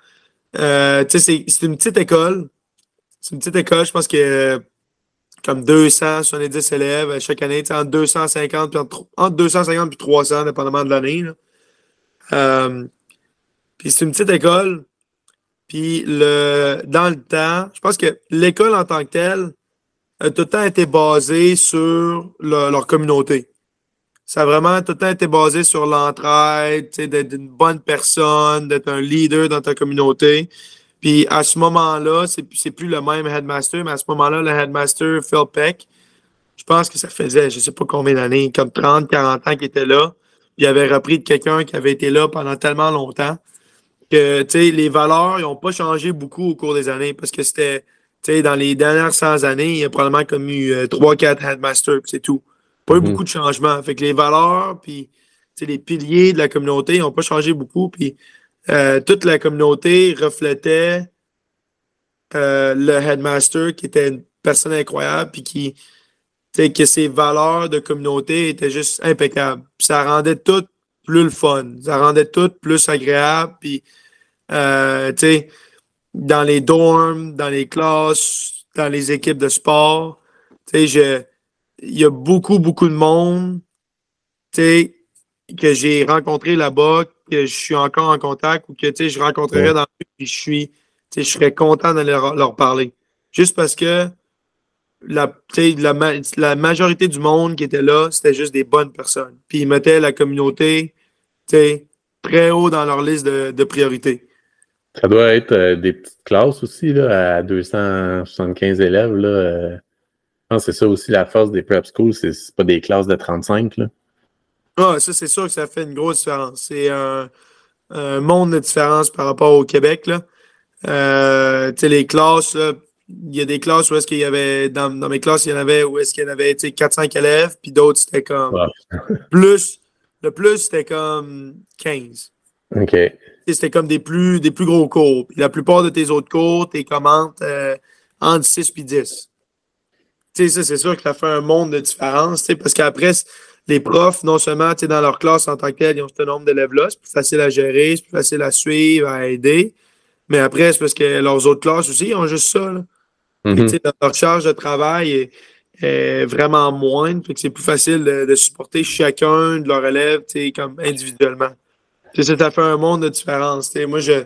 Euh, c'est une petite école. C'est une petite école, je pense que euh, comme 270 élèves chaque année, entre 250, entre 250 et 300, dépendamment de l'année. C'est une petite école. Puis le, dans le temps, je pense que l'école en tant que telle a tout le temps été basée sur leur communauté. Ça a vraiment tout le temps été basé sur l'entraide, d'être une bonne personne, d'être un leader dans ta communauté. Puis à ce moment-là, c'est, c'est plus le même headmaster, mais à ce moment-là, le headmaster Phil Peck, je pense que ça faisait, je sais pas combien d'années, comme 30, 40 ans qu'il était là. Il avait repris de quelqu'un qui avait été là pendant tellement longtemps que les valeurs n'ont pas changé beaucoup au cours des années parce que c'était dans les dernières 100 années, il y a probablement comme eu 3-4 euh, headmasters, c'est tout. Pas eu mm-hmm. beaucoup de changements. Fait que les valeurs, puis les piliers de la communauté n'ont pas changé beaucoup. Puis euh, toute la communauté reflétait euh, le headmaster qui était une personne incroyable, puis qui, que ses valeurs de communauté étaient juste impeccables. ça rendait tout plus le fun. Ça rendait tout plus agréable. Puis, euh, dans les dorms, dans les classes, dans les équipes de sport, il y a beaucoup, beaucoup de monde que j'ai rencontré là-bas, que je suis encore en contact ou que je rencontrerai dans le je suis, je serais content d'aller leur, parler. Juste parce que la, la, la, majorité du monde qui était là, c'était juste des bonnes personnes. Puis ils mettaient la communauté très haut dans leur liste de, de priorités. Ça doit être euh, des petites classes aussi, là, à 275 élèves. Là, euh. je pense que c'est ça aussi la force des prep schools, c'est pas des classes de 35. Là. Ah, ça, c'est sûr que ça fait une grosse différence. C'est un, monde de différence par rapport au Québec. Là. Euh, les classes, il y a des classes où est-ce qu'il y avait, dans, dans, mes classes, il y en avait où est-ce qu'il y en avait 4-5 élèves, puis d'autres, c'était comme plus. Le plus, c'était comme 15. OK. C'était comme des plus, des plus gros cours. Puis la plupart de tes autres cours, tu commentes euh, entre 6 et 10. Tu sais, ça, c'est sûr que ça fait un monde de différence, parce qu'après, les profs, non seulement dans leur classe en tant que tel, ils ont ce nombre d'élèves-là, c'est plus facile à gérer, c'est plus facile à suivre, à aider. Mais après, c'est parce que leurs autres classes aussi, ils ont juste ça. Là. Mm-hmm. leur charge de travail est, vraiment moindre, c'est plus facile de, supporter chacun de leurs élèves comme individuellement. ça fait un monde de différence. Moi, je,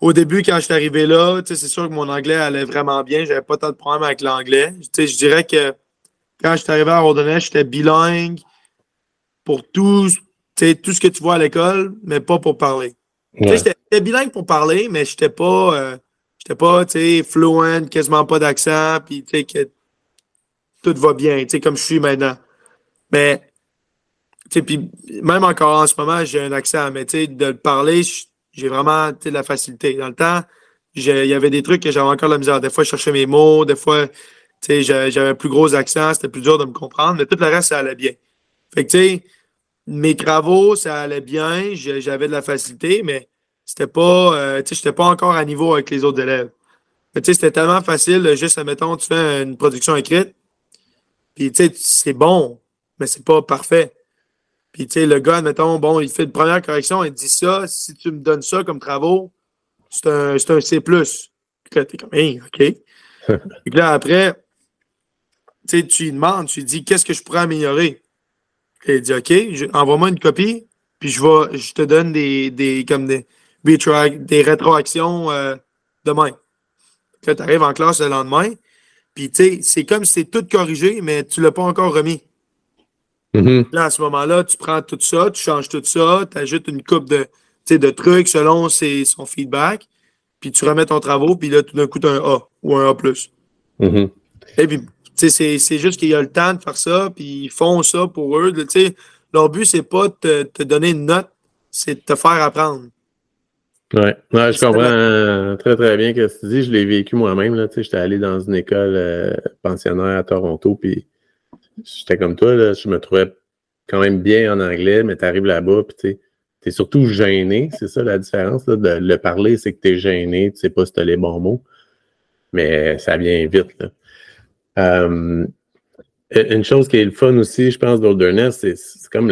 au début, quand je suis arrivé là, c'est sûr que mon anglais allait vraiment bien. J'avais pas tant de problèmes avec l'anglais. Je dirais que quand je suis arrivé à Rodonnet, j'étais bilingue pour tout, tout ce que tu vois à l'école, mais pas pour parler. J'étais bilingue pour parler, mais j'étais pas, euh, j'étais pas, tu fluent, quasiment pas d'accent, puis tu sais, que tout va bien, tu sais, comme je suis maintenant. Mais, tu sais, puis même encore en ce moment, j'ai un accent, mais tu sais, de le parler, j'ai vraiment, tu la facilité. Dans le temps, il y avait des trucs que j'avais encore la misère. Des fois, je cherchais mes mots, des fois, j'avais un plus gros accent, c'était plus dur de me comprendre, mais tout le reste, ça allait bien. Fait que, tu sais, mes travaux, ça allait bien, j'avais de la facilité, mais c'était pas, euh, tu sais, j'étais pas encore à niveau avec les autres élèves. tu sais, c'était tellement facile, juste, admettons, tu fais une production écrite, puis, tu sais, c'est bon, mais c'est pas parfait. Puis, tu sais, le gars, admettons, bon, il fait une première correction, il dit ça, si tu me donnes ça comme travaux, c'est un, un C+. Là, t'es comme, hey, OK. Et là, après, tu lui demandes, tu lui dis qu'est-ce que je pourrais améliorer? il dit OK, envoie-moi une copie, puis je vais, je te donne des, des comme des, des rétroactions euh, demain. Là, tu arrives en classe le lendemain, puis tu sais, c'est comme si c'est tout corrigé, mais tu ne l'as pas encore remis. Mm-hmm. Là, à ce moment-là, tu prends tout ça, tu changes tout ça, tu ajoutes une coupe de, de trucs selon ses, son feedback, puis tu remets ton travaux, puis là, tout d'un coup, tu as un A ou un A. Mm-hmm. Et puis, c'est juste qu'il y a le temps de faire ça, puis ils font ça pour eux. Leur but, c'est pas de te, donner une note, c'est de te faire apprendre. Oui, ouais, je comprends très, très bien ce que tu dis. Je l'ai vécu moi-même. J'étais allé dans une école euh, pensionnaire à Toronto, puis j'étais comme toi, là, je me trouvais quand même bien en anglais, mais tu arrives là-bas, puis tu es surtout gêné. C'est ça la différence. de le parler, c'est que tu es gêné, tu sais pas si tu as les bons mots. Mais ça vient vite. Là. Euh, une chose qui est le fun aussi, je pense, d'Olderness, c'est comme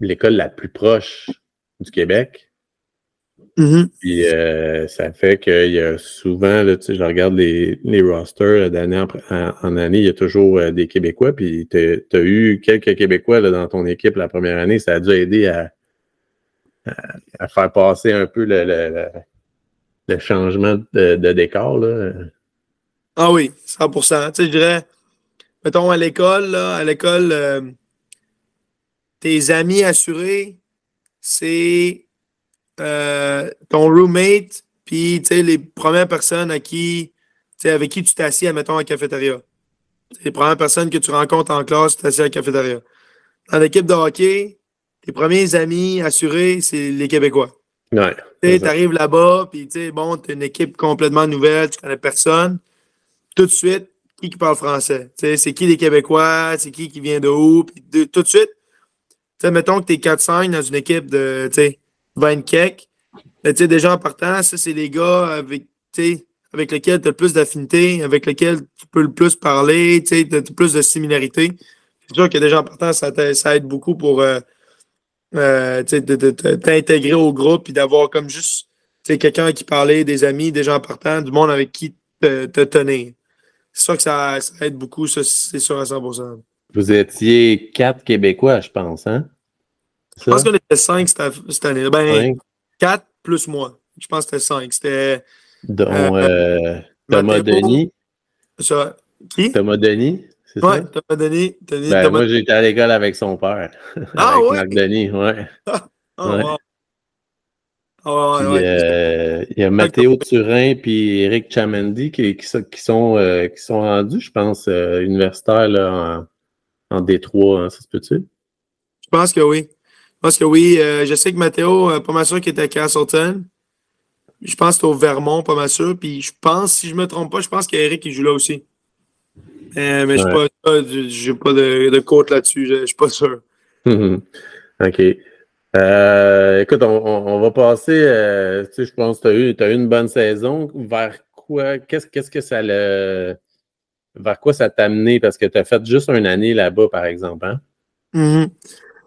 l'école la, plus proche du Québec. Mm-hmm. Puis euh, ça fait qu'il y a souvent, là, tu sais, je regarde les, les rosters d'année en, année, il y a toujours euh, des Québécois. Puis tu as, eu quelques Québécois là, dans ton équipe la première année. Ça a dû aider à, à, faire passer un peu le, le, le changement de, de décor. Là. Ah oui, 100 Tu sais, je dirais, mettons à l'école, à l'école, euh, tes amis assurés, c'est euh, ton roommate, puis les premières personnes à qui, avec qui tu t'assieds, mettons, à la cafétéria. Les premières personnes que tu rencontres en classe, tu t'assieds à la cafétéria. Dans l'équipe de hockey, tes premiers amis assurés, c'est les Québécois. Ouais. Tu arrives là-bas, puis bon, tu une équipe complètement nouvelle, tu connais personne tout de suite, qui, qui parle français? C'est qui les Québécois? C'est qui qui vient de où? Puis tout de suite, mettons que tu es 4-5 dans une équipe de 20 kek. Déjà en partant, ça, c'est les gars avec, avec lequel tu as le plus d'affinité, avec lequel tu peux le plus parler, tu as plus de similarité. C'est sûr que déjà en partant, ça, aide beaucoup pour euh, euh, t'intégrer au groupe et d'avoir comme juste quelqu'un qui parlait, des amis, des gens partant, du monde avec qui te, te tenir. C'est sûr que ça, aide beaucoup, c'est sûr à 100%. Vous étiez quatre Québécois, je pense, hein? Je pense qu'on était cinq cette, année. Ben, quatre plus moi. Je pense que c'était cinq. C'était. Euh, euh Thomas Denis. Ça. Qui? Thomas Denis. Ça? Thomas Denis. Denis ben, Thomas... Moi, j'étais à l'école avec son père. Ah avec ouais? Marc Denis, ouais. Ah, ouais. Wow. Ah, ouais, Puis, euh, il y a Mathéo Turin puis Eric Chamendi qui, qui, qui sont, euh, qui sont rendus, je pense, universitaires là, en, en Détroit. Hein, ça se peut-tu? Je pense que oui. Je pense que oui. Euh, je sais que Mathéo, pas mal sûr qu'il était à Castleton. Je pense que c'était au Vermont, pas mal sûr. Puis je pense, si je me trompe pas, je pense qu'Eric il joue là aussi. Euh, mais ouais. je n'ai pas, de, de côte là-dessus. Je ne suis pas sûr. OK. Euh, écoute, on, on, va passer. Euh, tu sais, je pense que tu as eu, une bonne saison. Vers quoi? Qu'est-ce qu'est-ce que ça le. Vers quoi ça t'a amené? Parce que tu as fait juste une année là-bas, par exemple. Hein? Mm -hmm.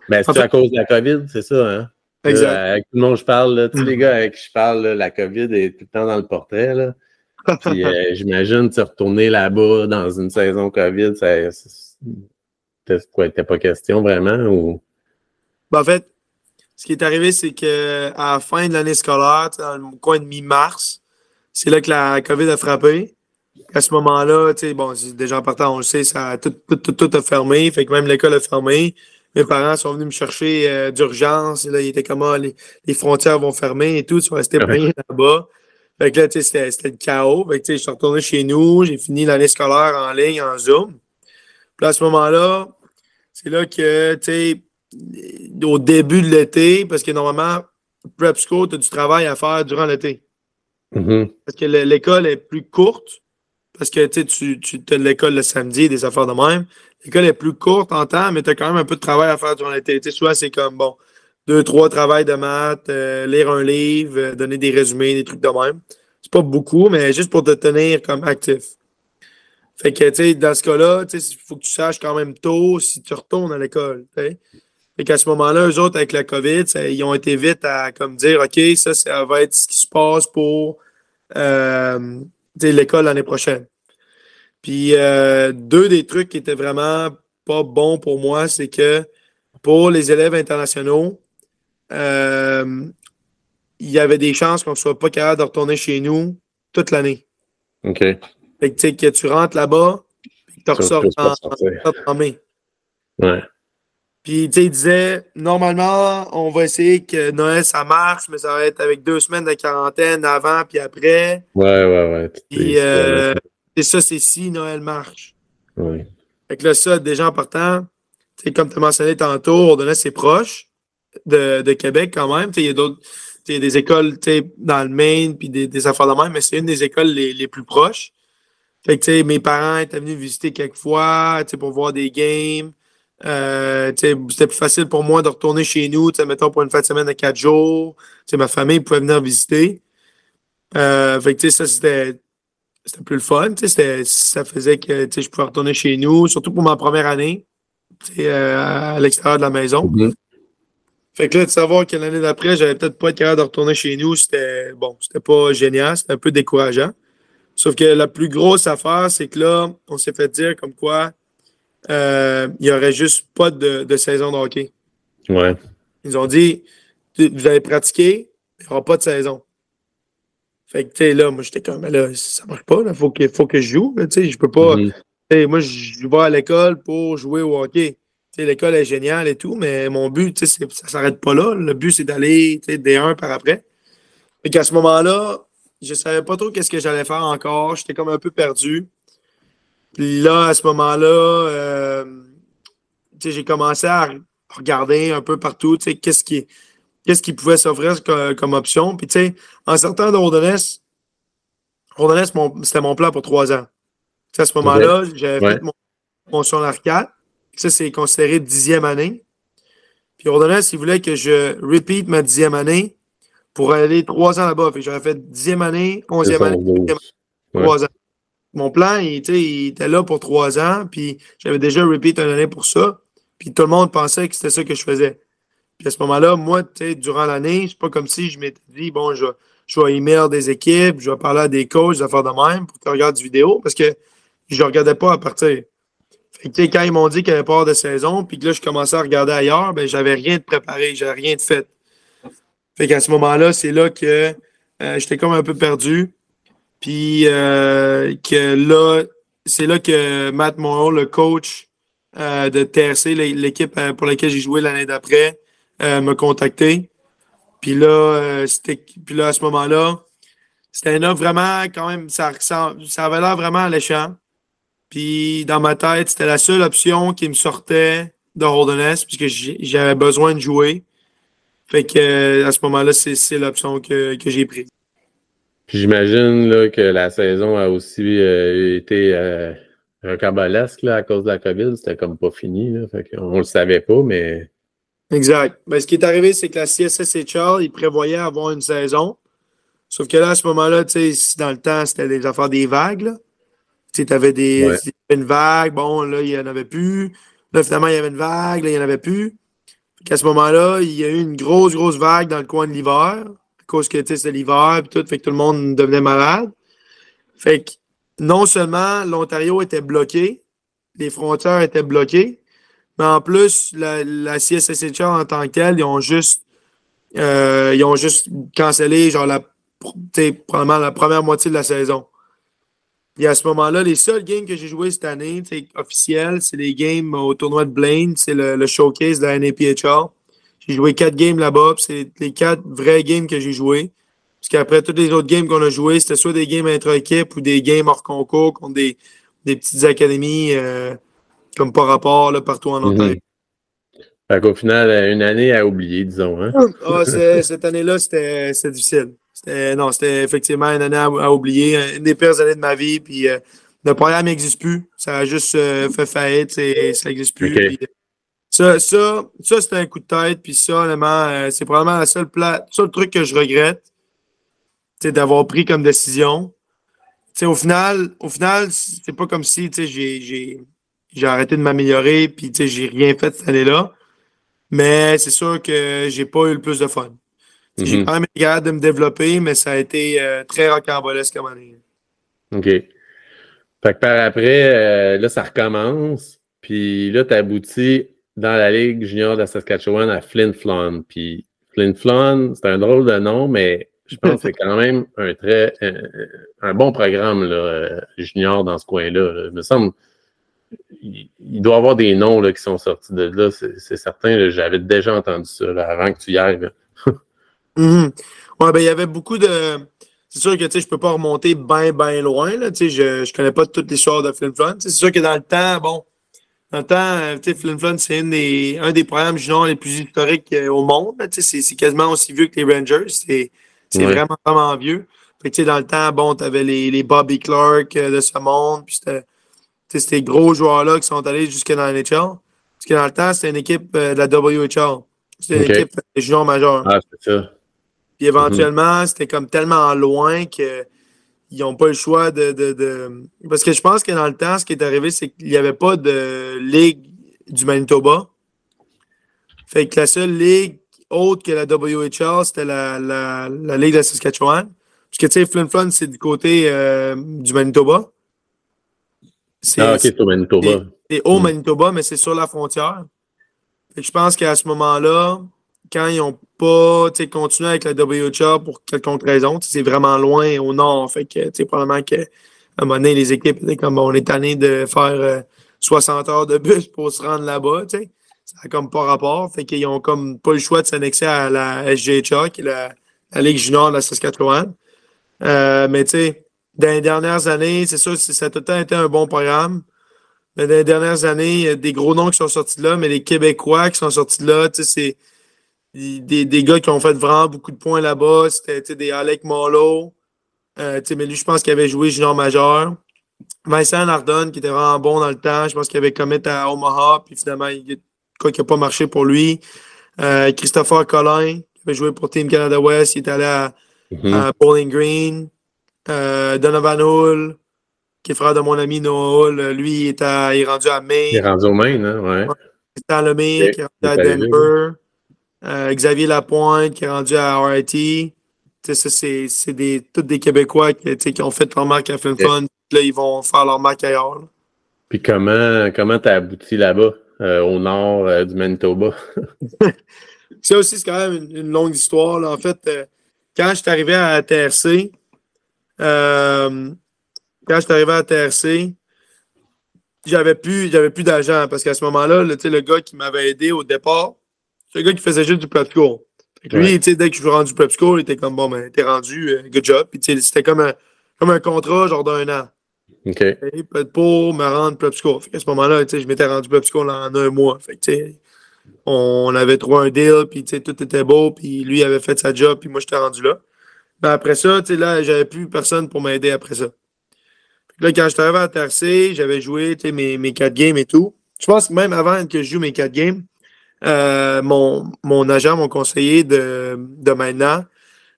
Ben, c'est à cause de la COVID, c'est ça, hein? Exact. Avec tout le monde, je parle, là, tous les gars avec qui je parle, là, la COVID est tout le temps dans le portrait. Là. Puis euh, j'imagine, tu retourner là-bas dans une saison COVID, ça n'était pas question vraiment? Ou... Ben, en fait, ce qui est arrivé, c'est qu'à la fin de l'année scolaire, dans le coin de mi-mars, c'est là que la COVID a frappé. À ce moment-là, bon, déjà en partant, on le sait, ça a tout, tout, tout, tout a fermé. Fait que même l'école a fermé. Mes parents sont venus me chercher euh, d'urgence. Là, ils étaient comme ah, les, les, frontières vont fermer et tout. Tu vas rester pris là-bas. Fait que là, tu sais, c'était le chaos. Fait que, tu sais, je suis retourné chez nous. J'ai fini l'année scolaire en ligne, en Zoom. Puis à ce moment-là, c'est là que, tu sais, au début de l'été, parce que normalement, prep school, tu as du travail à faire durant l'été. Mm -hmm. Parce que l'école est plus courte. Parce que tu, tu as l'école le samedi, des affaires de même. L'école est plus courte en temps, mais tu as quand même un peu de travail à faire durant l'été. Tu souvent, c'est comme, bon, deux, trois travails de maths, euh, lire un livre, euh, donner des résumés, des trucs de même. C'est pas beaucoup, mais juste pour te tenir comme actif. Fait que, tu sais, dans ce cas-là, il faut que tu saches quand même tôt si tu retournes à l'école. Fait qu'à ce moment-là, eux autres, avec la COVID, ils ont été vite à comme dire OK, ça, ça va être ce qui se passe pour euh, l'école l'année prochaine. Puis euh, deux des trucs qui étaient vraiment pas bons pour moi, c'est que pour les élèves internationaux, euh, il y avait des chances qu'on ne soit pas capable de retourner chez nous toute l'année. OK. Fait que, que tu rentres là-bas, et que tu ressors en, en, mai. Ouais. Puis, tu sais, il disait, normalement, on va essayer que Noël, ça marche, mais ça va être avec deux semaines de quarantaine avant puis après. Ouais, ouais, ouais. Puis, euh, c'est ça, c'est si Noël marche. Oui. Fait que là, ça, déjà en partant, comme tu as mentionné tantôt, Ordonnance, c'est proche de, de, Québec quand même. Il y a d'autres. Il y a des écoles dans le Maine puis des, des, affaires de même, mais c'est une des écoles les, les plus proches. Fait que mes parents étaient venus visiter quelques fois pour voir des games. Euh, c'était plus facile pour moi de retourner chez nous, mettons pour une fin de semaine de quatre jours. T'sais, ma famille pouvait venir visiter. Euh, fait que ça, c'était plus le fun. Ça faisait que je pouvais retourner chez nous, surtout pour ma première année, euh, à l'extérieur de la maison. Mm -hmm. Fait que là, de savoir que l'année d'après, j'avais peut-être pas être capable de retourner chez nous, c'était bon, c'était pas génial, c'était un peu décourageant. Sauf que la plus grosse affaire, c'est que là, on s'est fait dire comme quoi euh, il y aurait juste pas de, de, saison de hockey. Ouais. Ils ont dit vous allez pratiquer, il n'y aura pas de saison. Fait que, tu sais, là, moi, j'étais comme, là, ça marche pas, il faut que, faut que je joue, tu sais, je peux pas. Mm -hmm. Moi, je vais à l'école pour jouer au hockey. L'école est géniale et tout, mais mon but, tu sais, ça s'arrête pas là. Le but, c'est d'aller des 1 par après. Et qu'à ce moment-là, je savais pas trop qu'est-ce que j'allais faire encore. J'étais comme un peu perdu. Puis là, à ce moment-là, euh, j'ai commencé à regarder un peu partout, qu'est-ce qui, qu'est-ce qui pouvait s'offrir comme, comme, option. Puis, tu sais, en sortant d'Ordonnance, Ordonnance, c'était mon plan pour trois ans. T'sais, à ce moment-là, j'avais Ouais. fait mon, mon secondaire 4. Ça, c'est considéré dixième année. Puis Ordonnance, il voulait que je repeat ma dixième année pour aller trois ans là-bas. Fait que j'aurais fait dixième année, onzième année, Saison 12. douzième Trois ans. Mon plan, il, il, était là pour trois ans, puis j'avais déjà repeat une année pour ça. Puis tout le monde pensait que c'était ça que je faisais. Puis à ce moment-là, moi, durant l'année, c'est pas comme si je m'étais dit, bon, je, je vais email des équipes, je vais parler à des coachs, des affaires de même pour qu'ils regardent du vidéo, parce que je regardais pas à partir. Fait que, quand ils m'ont dit qu'il y avait pas de saison, puis que là, je commençais à regarder ailleurs, ben, j'avais rien de préparé, j'avais rien de fait. Fait qu'à ce moment-là, c'est là que euh, j'étais comme un peu perdu. Puis euh, que là, c'est là que Matt Morrow, le coach euh, de TRC, l'équipe pour laquelle j'ai joué l'année d'après, m'a contacté. Puis là, c'était. Puis là, à ce moment-là, c'était un offre vraiment quand même. Ça, ça, ça avait l'air vraiment alléchant. Puis dans ma tête, c'était la seule option qui me sortait de Holderness puisque j'avais besoin de jouer. Fait que euh, à ce moment-là, c'est l'option que, que j'ai prise. J'imagine que la saison a aussi euh, été euh, rocambolesque à cause de la COVID. C'était comme pas fini. Là, fait on le savait pas, mais. Exact. Ben, ce qui est arrivé, c'est que la CSSHL, il prévoyait avoir une saison. Sauf que là, à ce moment-là, dans le temps, c'était des affaires des vagues. Là. Tu avais des, une vague, bon, là, il n'y en avait plus. Là, finalement, il y avait une vague, là, il n'y en avait plus. À ce moment-là, il y a eu une grosse, grosse vague dans le coin de l'hiver, cause que c'était l'hiver, et tout, fait que tout le monde devenait malade. Fait que non seulement l'Ontario était bloqué, les frontières étaient bloquées, mais en plus, la, la CSSHR en tant que telle, ils ont juste, euh, ils ont juste cancellé, genre, la, probablement la première moitié de la saison. Et à ce moment-là, les seuls games que j'ai joués cette année, officiels, c'est les games au tournoi de Blaine, c'est le, showcase de la NAPHL. J'ai joué quatre games là-bas, c'est les quatre vrais games que j'ai joués. Parce qu'après, tous les autres games qu'on a joués, c'était soit des games intra-équipe ou des games hors concours contre des, des petites académies euh, comme par rapport là, partout en mhm. Ontario. Fait qu'au final, une année à oublier, disons. Hein? ah, cette année-là, c'était difficile. Non, c'était effectivement une année à, oublier, une des pires années de ma vie. Puis euh, le programme n'existe plus. Ça a juste euh, fait faillite et ça n'existe plus. Euh, ça, ça, ça c'était un coup de tête. Puis ça, honnêtement, c'est probablement la seule plat, le seul truc que je regrette, c'est d'avoir pris comme décision. au final, au final, c'est pas comme si j'ai arrêté de m'améliorer puis j'ai rien fait cette année-là. Mais c'est sûr que j'ai pas eu le plus de fun. J'ai mhm. quand même été de me développer, mais ça a été euh, très rocambolesque comme année. OK. Fait que par après, euh, là, ça recommence. Puis là, tu aboutis dans la Ligue junior de Saskatchewan à Flin Flon. Puis Flin Flon, c'est un drôle de nom, mais je pense que c'est quand même un très un, bon programme là, euh, junior dans ce coin-là. Il me semble il, doit y avoir des noms là, qui sont sortis de là. C'est certain, j'avais déjà entendu ça avant que tu y ailles. Mhm. Ouais, ben, il y avait beaucoup de. C'est sûr que, je peux pas remonter bien, bien loin, là. Je, je connais pas toute l'histoire de Flin Flon. C'est sûr que dans le temps, bon, dans le temps, euh, tu sais, Flin Flon, c'est des, un des programmes juniors les plus historiques euh, au monde. Tu sais, c'est quasiment aussi vieux que les Rangers. C'est vraiment, vraiment vieux. Fait tu sais, dans le temps, bon, tu avais les, les Bobby Clark euh, de ce monde, puis c'était ces gros joueurs-là qui sont allés jusqu'à dans la NHL. Parce que dans le temps, c'était une équipe de la WHL. C'était une équipe de juniors majeurs. Ah, c'est ça. Puis éventuellement, c'était comme tellement loin qu'ils n'ont pas le choix de, Parce que je pense que dans le temps, ce qui est arrivé, c'est qu'il n'y avait pas de ligue du Manitoba. Fait que la seule ligue autre que la WHL, c'était la, la, la, Ligue de Saskatchewan. Parce que, tu sais, Flin Flon, c'est du côté euh, du Manitoba. Ah, ok, c'est au Manitoba. C'est au Manitoba, mais c'est sur la frontière. Fait que je pense qu'à ce moment-là, quand ils n'ont pas continué avec la WHA pour quelconque raison, c'est vraiment loin au nord. Fait que probablement qu'à un moment donné, les équipes comme on est tanné de faire 60 euh, heures de bus pour se rendre là-bas. Ça n'a comme pas rapport. Fait qu'ils ont comme pas le choix de s'annexer à la SGHA, qui est la, Ligue junior de la Saskatchewan. Euh, mais tu sais, dans les dernières années, c'est sûr, ça a tout le temps été un bon programme. Mais dans les dernières années, il y a des gros noms qui sont sortis de là, mais les Québécois qui sont sortis de là, c'est des, des, gars qui ont fait vraiment beaucoup de points là-bas. C'était des Alec Molo. Euh, mais lui, je pense qu'il avait joué junior majeur. Vincent Nardone, qui était vraiment bon dans le temps. Je pense qu'il avait commis à Omaha. Puis finalement, il, quoi qui n'a pas marché pour lui. Euh, Christopher Collin, qui avait joué pour Team Canada West. Il est allé à, mm-hmm. Bowling Green. Euh, Donovan Hull, qui est frère de mon ami Noah Hull, lui, il est, à, il est rendu à Maine. Il est rendu au Maine, hein? Ouais. Christian Lemire, qui est rendu à Denver. Euh, Xavier Lapointe, qui est rendu à RIT. C'est des, tous des Québécois qui, ont fait leur marque à Fin Ok. Fun. Là, ils vont faire leur marque ailleurs. là. Puis comment comment t'as abouti là-bas, euh, au nord euh, du Manitoba? Ça aussi, c'est quand même une, une longue histoire. là. En fait, quand je suis arrivé à TRC, quand je suis arrivé à TRC, j'avais plus, j'avais plus d'agent parce qu'à ce moment-là, le, le gars qui m'avait aidé au départ, c'est le gars qui faisait juste du prep school. Fait lui, Ouais. sais, dès que je suis rendu prep school, il était comme bon, ben, t'es rendu, euh, good job. Puis, c'était comme un, comme un contrat, genre d'un an. OK. Et pour me rendre prep school. Fait qu'à ce moment-là, je m'étais rendu prep school en un mois. Fait que, on avait trouvé un deal, puis tout était beau, puis lui avait fait sa job, puis moi, j'étais rendu là. Mais après ça, là, j'avais plus personne pour m'aider après ça. Là, quand je suis arrivé à TRC, j'avais joué, mes, mes quatre games et tout. Je pense que même avant que je joue mes quatre games, euh, mon, mon agent, mon conseiller de, de maintenant,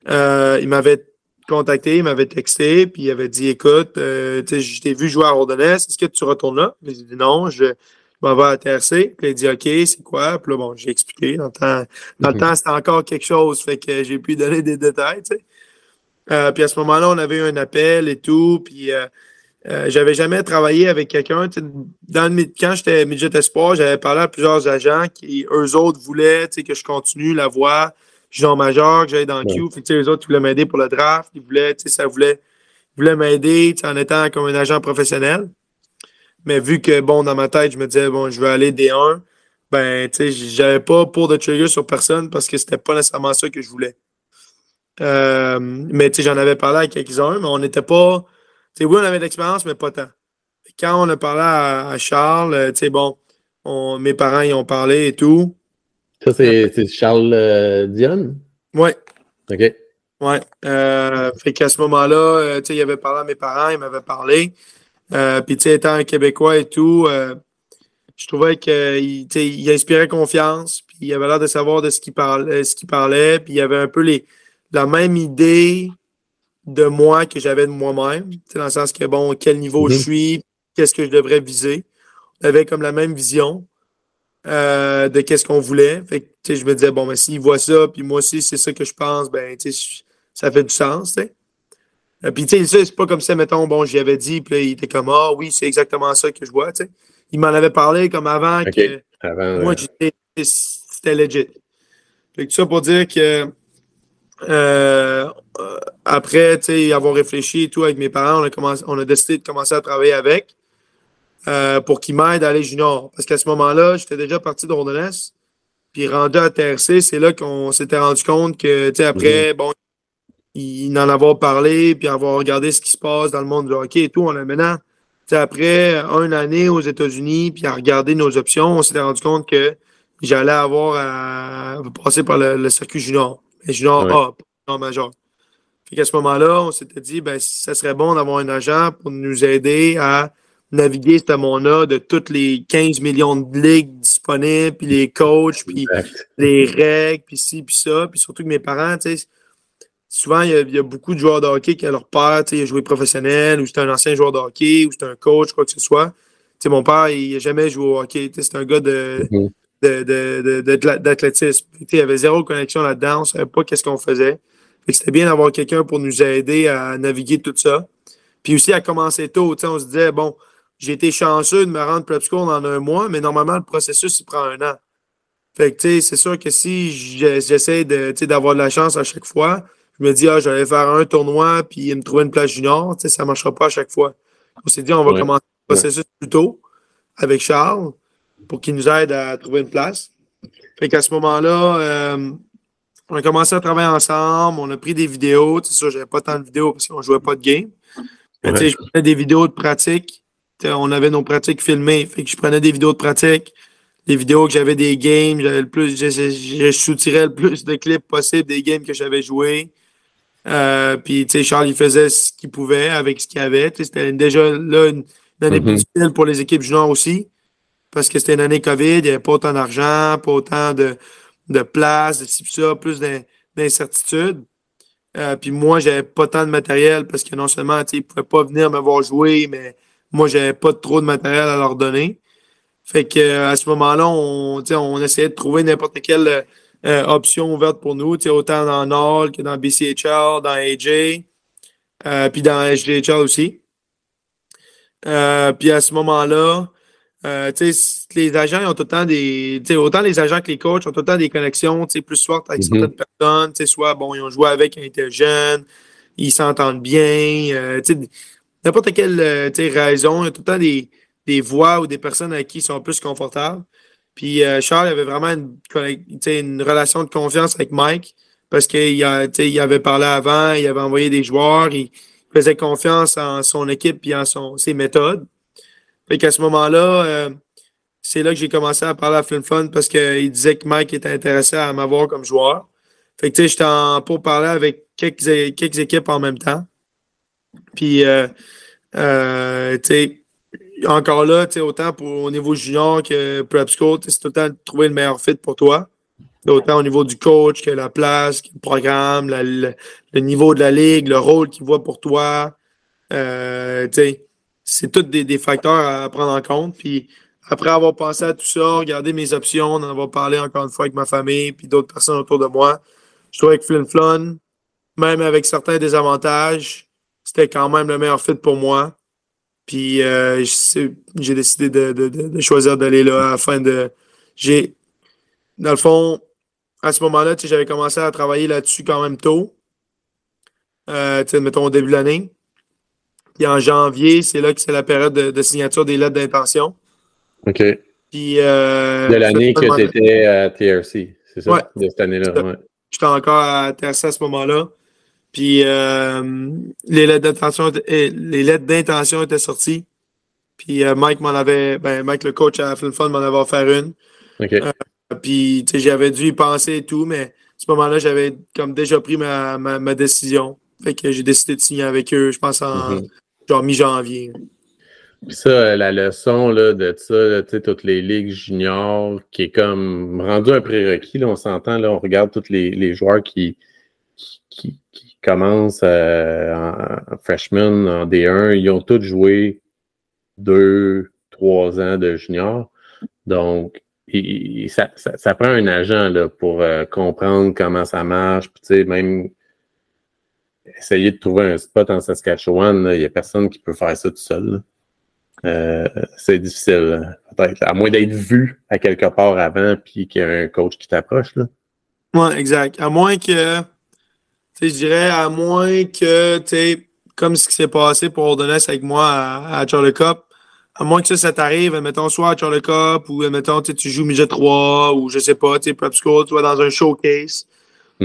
euh, il m'avait contacté, il m'avait texté, puis il avait dit Écoute, euh, je t'ai vu jouer à Ordonnaise, est-ce que tu retournes là? J'ai dit Non, je, je m'en vais à TRC. Puis il a dit OK, c'est quoi? Puis là, bon, j'ai expliqué. Dans le temps, dans le Mhm. temps, c'était encore quelque chose, fait que j'ai pu donner des détails, sais. Euh, puis à ce moment-là, on avait eu un appel et tout, puis euh, j'avais jamais travaillé avec quelqu'un. Dans le, quand j'étais midget espoir, j'avais parlé à plusieurs agents qui, eux autres, voulaient que je continue la voie junior majeur, que j'aille dans le Ouais. queue. Fait que, eux autres, ils voulaient m'aider pour le draft. Ils voulaient, ça voulait, ils voulaient m'aider en étant comme un agent professionnel. Mais vu que, bon, dans ma tête, je me disais, bon, je veux aller D1, ben, tu sais, j'avais pas pour de trigger sur personne parce que c'était pas nécessairement ça que je voulais. Euh, mais, tu sais, j'en avais parlé à quelques-uns, mais on n'était pas, sais, oui, on avait de l'expérience, mais pas tant. Quand on a parlé à, à Charles, euh, tu sais, bon, on- mes parents y ont parlé et tout. Ça, c'est Charles euh, Dionne? Ouais, OK. ouais. Euh, fait qu'à ce moment-là, euh, tu sais, il avait parlé à mes parents, il m'avait parlé. Puis, tu sais, étant un Québécois et tout, je trouvais qu'il il inspirait confiance. Puis, il avait l'air de savoir de ce qu'il parlait, ce qu'il parlait. Puis, il avait un peu les, la même idée de moi que j'avais de moi-même. Dans le sens que, bon, quel niveau je Mhm. suis, qu'est-ce que je devrais viser. On avait comme la même vision euh, de qu'est-ce qu'on voulait. Fait que, je me disais, bon, ben, s'il voit ça, puis moi aussi, c'est ça que je pense, ben, ça fait du sens, tu sais. Euh, Puis, tu sais, c'est pas comme ça, mettons, bon, j'y avais dit, puis là, il était comme, ah oui, c'est exactement ça que je vois, tu sais. Il m'en avait parlé comme avant OK. que Avant, moi, j'étais, c'était legit. Fait que tout ça pour dire que euh, euh, après, avoir réfléchi et tout avec mes parents, on a, commencé, on a décidé de commencer à travailler avec euh, pour qu'ils m'aident à aller junior. Parce qu'à ce moment-là, j'étais déjà parti d'Ordonnance. Puis rendu à TRC, c'est là qu'on s'était rendu compte que, tu sais, après, bon, il en avoir parlé, puis avoir regardé ce qui se passe dans le monde du hockey et tout, on a maintenant, après une année aux États-Unis, puis à regarder nos options, on s'était rendu compte que j'allais avoir à passer par le, le circuit junior. Junior Ouais. A, pas junior majeur. Fait qu'à ce moment-là, on s'était dit, ben, ça serait bon d'avoir un agent pour nous aider à naviguer ce monde-là de toutes les 15 millions de ligues disponibles, puis les coachs, puis exact. les règles, puis ci, puis ça. Puis surtout que mes parents, tu sais, souvent, il y, a, il y a beaucoup de joueurs de hockey qui, leur père, tu sais, il a joué professionnel, ou c'est un ancien joueur de hockey, ou c'est un coach, quoi que ce soit. Tu sais, mon père, il n'a jamais joué au hockey. Tu sais, C'est un gars de, Mhm. De, de, de- de- d'athlétisme. Sais, Il y avait zéro connexion là-dedans. On ne savait pas qu'est-ce qu'on faisait. C'était bien d'avoir quelqu'un pour nous aider à naviguer tout ça. Puis aussi à commencer tôt. Tu sais, On se disait, bon, j'ai été chanceux de me rendre prep school en un mois, mais normalement, le processus, il prend un an. Fait que, tu sais, c'est sûr que si j'essaie de, tu sais, d'avoir de la chance à chaque fois, je me dis, ah, j'allais faire un tournoi puis me trouver une place junior, tu sais, ça ne marchera pas à chaque fois. On s'est dit, on va Ouais. commencer le processus plus tôt avec Charles pour qu'il nous aide à trouver une place. Fait qu'à ce moment-là, euh, on a commencé à travailler ensemble, on a pris des vidéos. C'est sûr, j'avais pas tant de vidéos parce qu'on jouait pas de game. Mais tu sais, je prenais des vidéos de pratique. On avait nos pratiques filmées. Fait que je prenais des vidéos de pratique, des vidéos que j'avais des games, j'avais le plus, je, je, je soutirais le plus de clips possible des games que j'avais joués. Euh, puis, tu sais, Charles, il faisait ce qu'il pouvait avec ce qu'il avait. C'était déjà là une, une année Mhm. plus difficile pour les équipes juniors aussi. Parce que c'était une année COVID, il n'y avait pas autant d'argent, pas autant de, de place, de pis ça, plus d'in- d'incertitudes. Euh, puis moi, j'avais pas tant de matériel parce que non seulement ils ne pouvaient pas venir me voir jouer, mais moi, j'avais pas trop de matériel à leur donner. Fait que euh, à ce moment-là, on, on essayait de trouver n'importe quelle euh, option ouverte pour nous, autant dans Nord que dans BCHL, dans AJ, puis dans HDHL aussi. puis à ce moment-là, les agents ont tout le temps des. Autant les agents que les coachs ont tout le temps des connexions plus fortes avec mm-hmm. certaines personnes. Soit, bon, ils ont joué avec quand ils étaient jeunes, ils s'entendent bien. N'importe quelle raison, il y a tout le temps des, des voix ou des personnes avec qui ils sont plus confortables. Puis euh, Charles avait vraiment une, une, relation de confiance avec Mike parce qu'il il avait parlé avant, il avait envoyé des joueurs, il faisait confiance en son équipe et en son, ses méthodes. Fait qu'à ce moment-là, euh, c'est là que j'ai commencé à parler à Flynn parce qu'il disait que Mike était intéressé à m'avoir comme joueur. Fait que tu sais, j'étais en pour parler avec quelques, quelques équipes en même temps. Puis euh, euh tu sais, encore là, autant pour, au niveau junior que prep school, c'est temps de trouver le meilleur fit pour toi. Autant au niveau du coach que la place, le programme, le, niveau de la ligue, le rôle qu'il voit pour toi. Euh, c'est tous des, facteurs à prendre en compte. Puis après avoir pensé à tout ça, regarder mes options, en avoir parlé encore une fois avec ma famille puis d'autres personnes autour de moi, je trouvais que Flynn Flon, même avec certains désavantages, c'était quand même le meilleur fit pour moi. Puis euh, j'ai décidé de, choisir d'aller là afin de. J'ai. Dans le fond, à ce moment-là, j'avais commencé à travailler là-dessus quand même tôt. Euh, mettons au début de l'année. Puis en janvier, c'est là que c'est la période de, signature des lettres d'intention. OK. Puis, euh, de l'année que tu étais à TRC, c'est ça? Ouais. De cette année-là, ouais. J'étais encore à TRC à ce moment-là. Puis euh, les lettres d'intention eh, les lettres d'intention étaient sorties. Puis euh, Mike m'en avait ben Mike le coach à Fun m'en avait offert une. Euh, puis j'avais dû y penser et tout, mais à ce moment-là, j'avais comme déjà pris ma, ma, décision. Fait que j'ai décidé de signer avec eux, je pense en mm-hmm. Genre mi-janvier. Puis ça, la leçon là, de ça, tu sais, toutes les ligues juniors, qui est comme rendu un prérequis, on s'entend, là, on regarde tous les, les joueurs qui, qui, commencent euh, en, freshman, en D1, ils ont tous joué deux, trois ans de junior. Donc, ça, prend un agent là, pour euh, comprendre comment ça marche. Puis, même essayer de trouver un spot en Saskatchewan, il n'y a personne qui peut faire ça tout seul. Euh, c'est difficile, peut-être, à moins d'être vu à quelque part avant, puis qu'il y a un coach qui t'approche. Oui, exact. À moins que je dirais, à moins que, tu comme ce qui s'est passé pour Ordonez avec moi à, Charlie Cup, à moins que ça, ça t'arrive, mettons, soit à Charlie Cup ou, mettons, tu joues midget 3 ou je sais pas, tu sais, prep school, tu vas dans un showcase.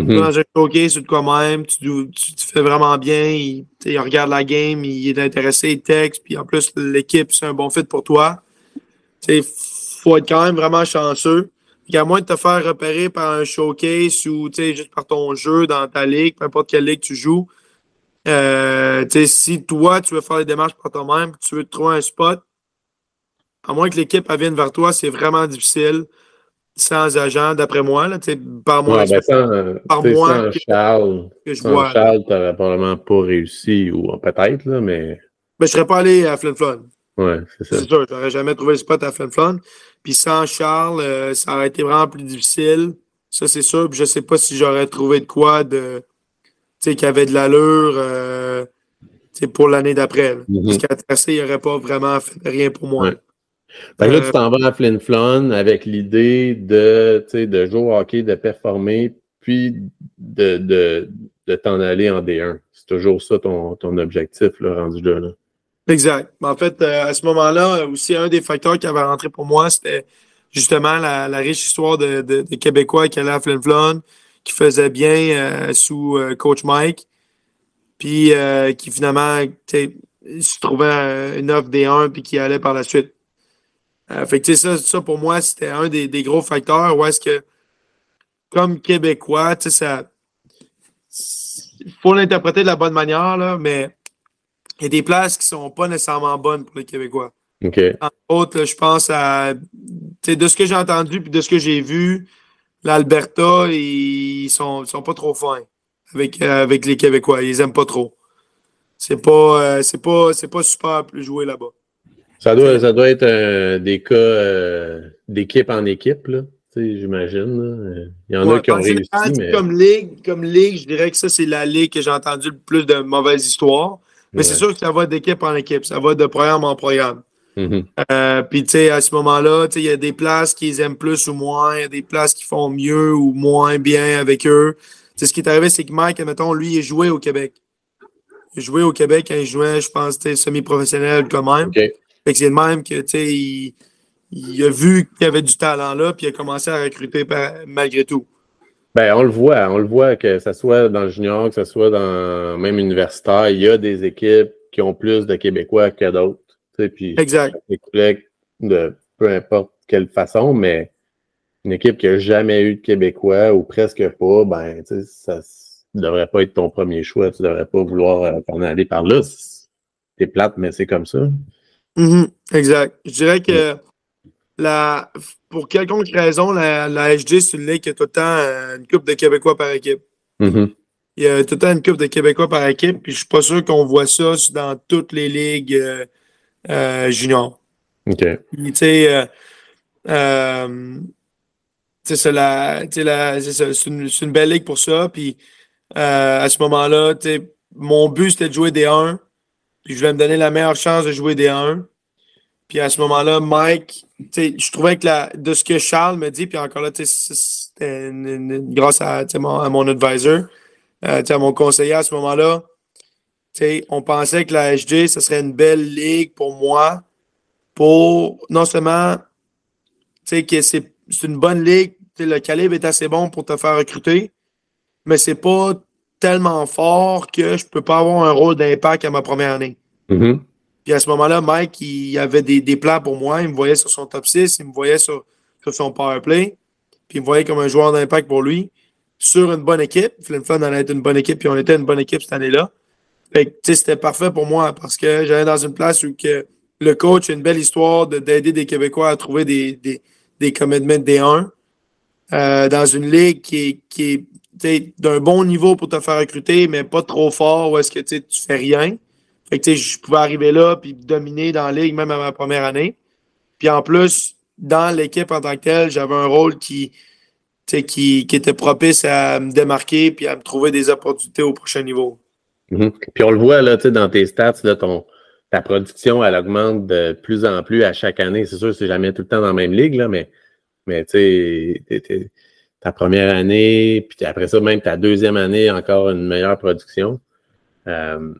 Dans un showcase ou de quoi même, tu, fais vraiment bien, il, regarde la game, il est intéressé, il texte, puis en plus, l'équipe, c'est un bon fit pour toi. Il faut être quand même vraiment chanceux. À moins de te faire repérer par un showcase ou juste par ton jeu dans ta ligue, peu importe quelle ligue tu joues, euh, si toi, tu veux faire les démarches par toi-même, tu veux te trouver un spot, à moins que l'équipe vienne vers toi, c'est vraiment difficile sans agent, d'après moi. Là, par moi, ben, sans, par moi Charles, que je sans Charles, tu n'aurais probablement pas réussi, ou peut-être, mais. Mais ben, je ne serais pas allé à Flin Flon. Oui, c'est ça. C'est sûr, je n'aurais jamais trouvé le spot à Flin Flon. Puis sans Charles, euh, ça aurait été vraiment plus difficile. Ça, c'est sûr. Puis je sais pas si j'aurais trouvé de quoi de qui avait de l'allure euh, pour l'année d'après. Mm-hmm. Parce qu'à Tracé, il aurait pas vraiment fait rien pour moi. Là, tu euh, t'en vas à Flin Flon avec l'idée de, de jouer au hockey, de performer, puis de, de, de t'en aller en D1. C'est toujours ça ton, ton objectif, là, rendu là. là. Exact. En fait, euh, à ce moment-là, aussi, un des facteurs qui avait rentré pour moi, c'était justement la, riche histoire de, Québécois qui allaient à Flin Flon, qui faisaient bien euh, sous euh, coach Mike, puis qui finalement se trouvait une offre des 1 puis qui allait par la suite. Fait que ça, ça, pour moi, c'était un des, gros facteurs où est-ce que, comme Québécois, tu sais, ça. Il faut l'interpréter de la bonne manière, là, mais il y a des places qui sont pas nécessairement bonnes pour les Québécois. En autres, je pense à. De ce que j'ai entendu et de ce que j'ai vu, l'Alberta, ils sont, sont pas trop fins. avec, euh, avec les Québécois. Ils aiment pas trop. C'est pas, euh, c'est pas, c'est pas super plus jouer là-bas. Ça doit, ça doit être euh, des cas euh, d'équipe en équipe, là. J'imagine. Il y en a qui ont réussi. Mais... Comme, ligue, comme ligue, je dirais que ça, c'est la ligue que j'ai entendu le plus de mauvaises histoires. Mais c'est sûr que ça va d'équipe en équipe. Ça va de programme en programme. Mm-hmm. Euh, puis, tu sais, à ce moment-là, il y a des places qu'ils aiment plus ou moins, il y a des places qui font mieux ou moins bien avec eux. ce qui est arrivé, c'est que Mike, admettons, lui, il joué au Québec. Il jouait au Québec quand il jouait, je pense, semi-professionnel quand même. Okay. Fait que c'est le même que, tu sais, il, il, a vu qu'il y avait du talent là, puis il a commencé à recruter malgré tout. Ben, on le voit, on le voit que ce soit dans le junior, que ce soit dans même universitaire, il y a des équipes qui ont plus de Québécois que d'autres. Puis exact. de peu importe quelle façon, mais une équipe qui n'a jamais eu de Québécois ou presque pas, ben, ça ne devrait pas être ton premier choix. Tu ne devrais pas vouloir euh, en aller par là. C'est plate, mais c'est comme ça. Mm-hmm. Exact. Je dirais que la, pour quelconque raison, la, la c'est une ligue qui a tout le temps euh, une coupe de Québécois par équipe. Mm-hmm. Il y a tout le temps une coupe de Québécois par équipe, puis je suis pas sûr qu'on voit ça dans toutes les ligues euh, euh, juniors. OK. Tu sais, c'est une, une, belle ligue pour ça. Puis à ce moment-là, mon but c'était de jouer des 1. Puis je voulais me donner la meilleure chance de jouer des 1. Puis à ce moment-là, Mike, je trouvais que la, de ce que Charles me dit, puis encore là, c'était grâce à, mon, à mon advisor, euh, à mon conseiller à ce moment-là, on pensait que la HJ, ce serait une belle ligue pour moi, pour non seulement que c'est une bonne ligue, le calibre est assez bon pour te faire recruter, mais c'est pas tellement fort que je peux pas avoir un rôle d'impact à ma première année. Mm-hmm. Puis à ce moment-là, Mike, il avait des, des, plans pour moi. Il me voyait sur son top 6, il me voyait sur, sur son power play. Puis il me voyait comme un joueur d'impact pour lui. Sur une bonne équipe. Flynn Fun allait être une bonne équipe, puis on était une bonne équipe cette année-là. Fait que, c'était parfait pour moi parce que j'allais dans une place où que le coach a une belle histoire d'aider des Québécois à trouver des, des, des commitments D1 euh, dans une ligue qui qui est d'un bon niveau pour te faire recruter, mais pas trop fort où est-ce que tu fais rien. Je pouvais arriver là puis dominer dans la ligue, même à ma première année. Puis en plus, dans l'équipe en tant que telle, j'avais un rôle qui, était propice à me démarquer puis à me trouver des opportunités au prochain niveau. Mm-hmm. Puis on le voit là, dans tes stats, ta production, elle augmente de plus en plus à chaque année. C'est sûr, c'est jamais tout le temps dans la même ligue, là, mais, mais tu sais, ta première année, puis après ça, même ta deuxième année, encore une meilleure production. Euh,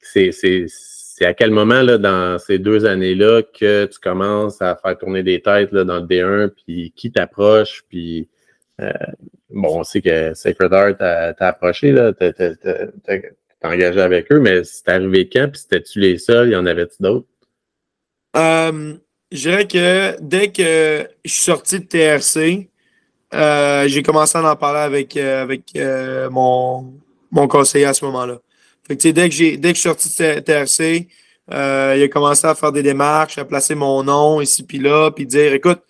c'est à quel moment là, dans ces deux années-là que tu commences à faire tourner des têtes là, dans le D1, puis qui t'approche, puis euh, bon, on sait que Sacred Heart t'a approché, t'as engagé avec eux, mais c'est arrivé quand, puis c'était-tu les seuls, il y en avait-tu d'autres? Euh, je dirais que dès que je suis sorti de TRC, euh, j'ai commencé à en parler avec, avec mon, mon conseiller à ce moment-là. Fait que, dès que j'ai dès que je suis sorti de TRC, euh, il a commencé à faire des démarches, à placer mon nom ici puis là, puis dire écoute,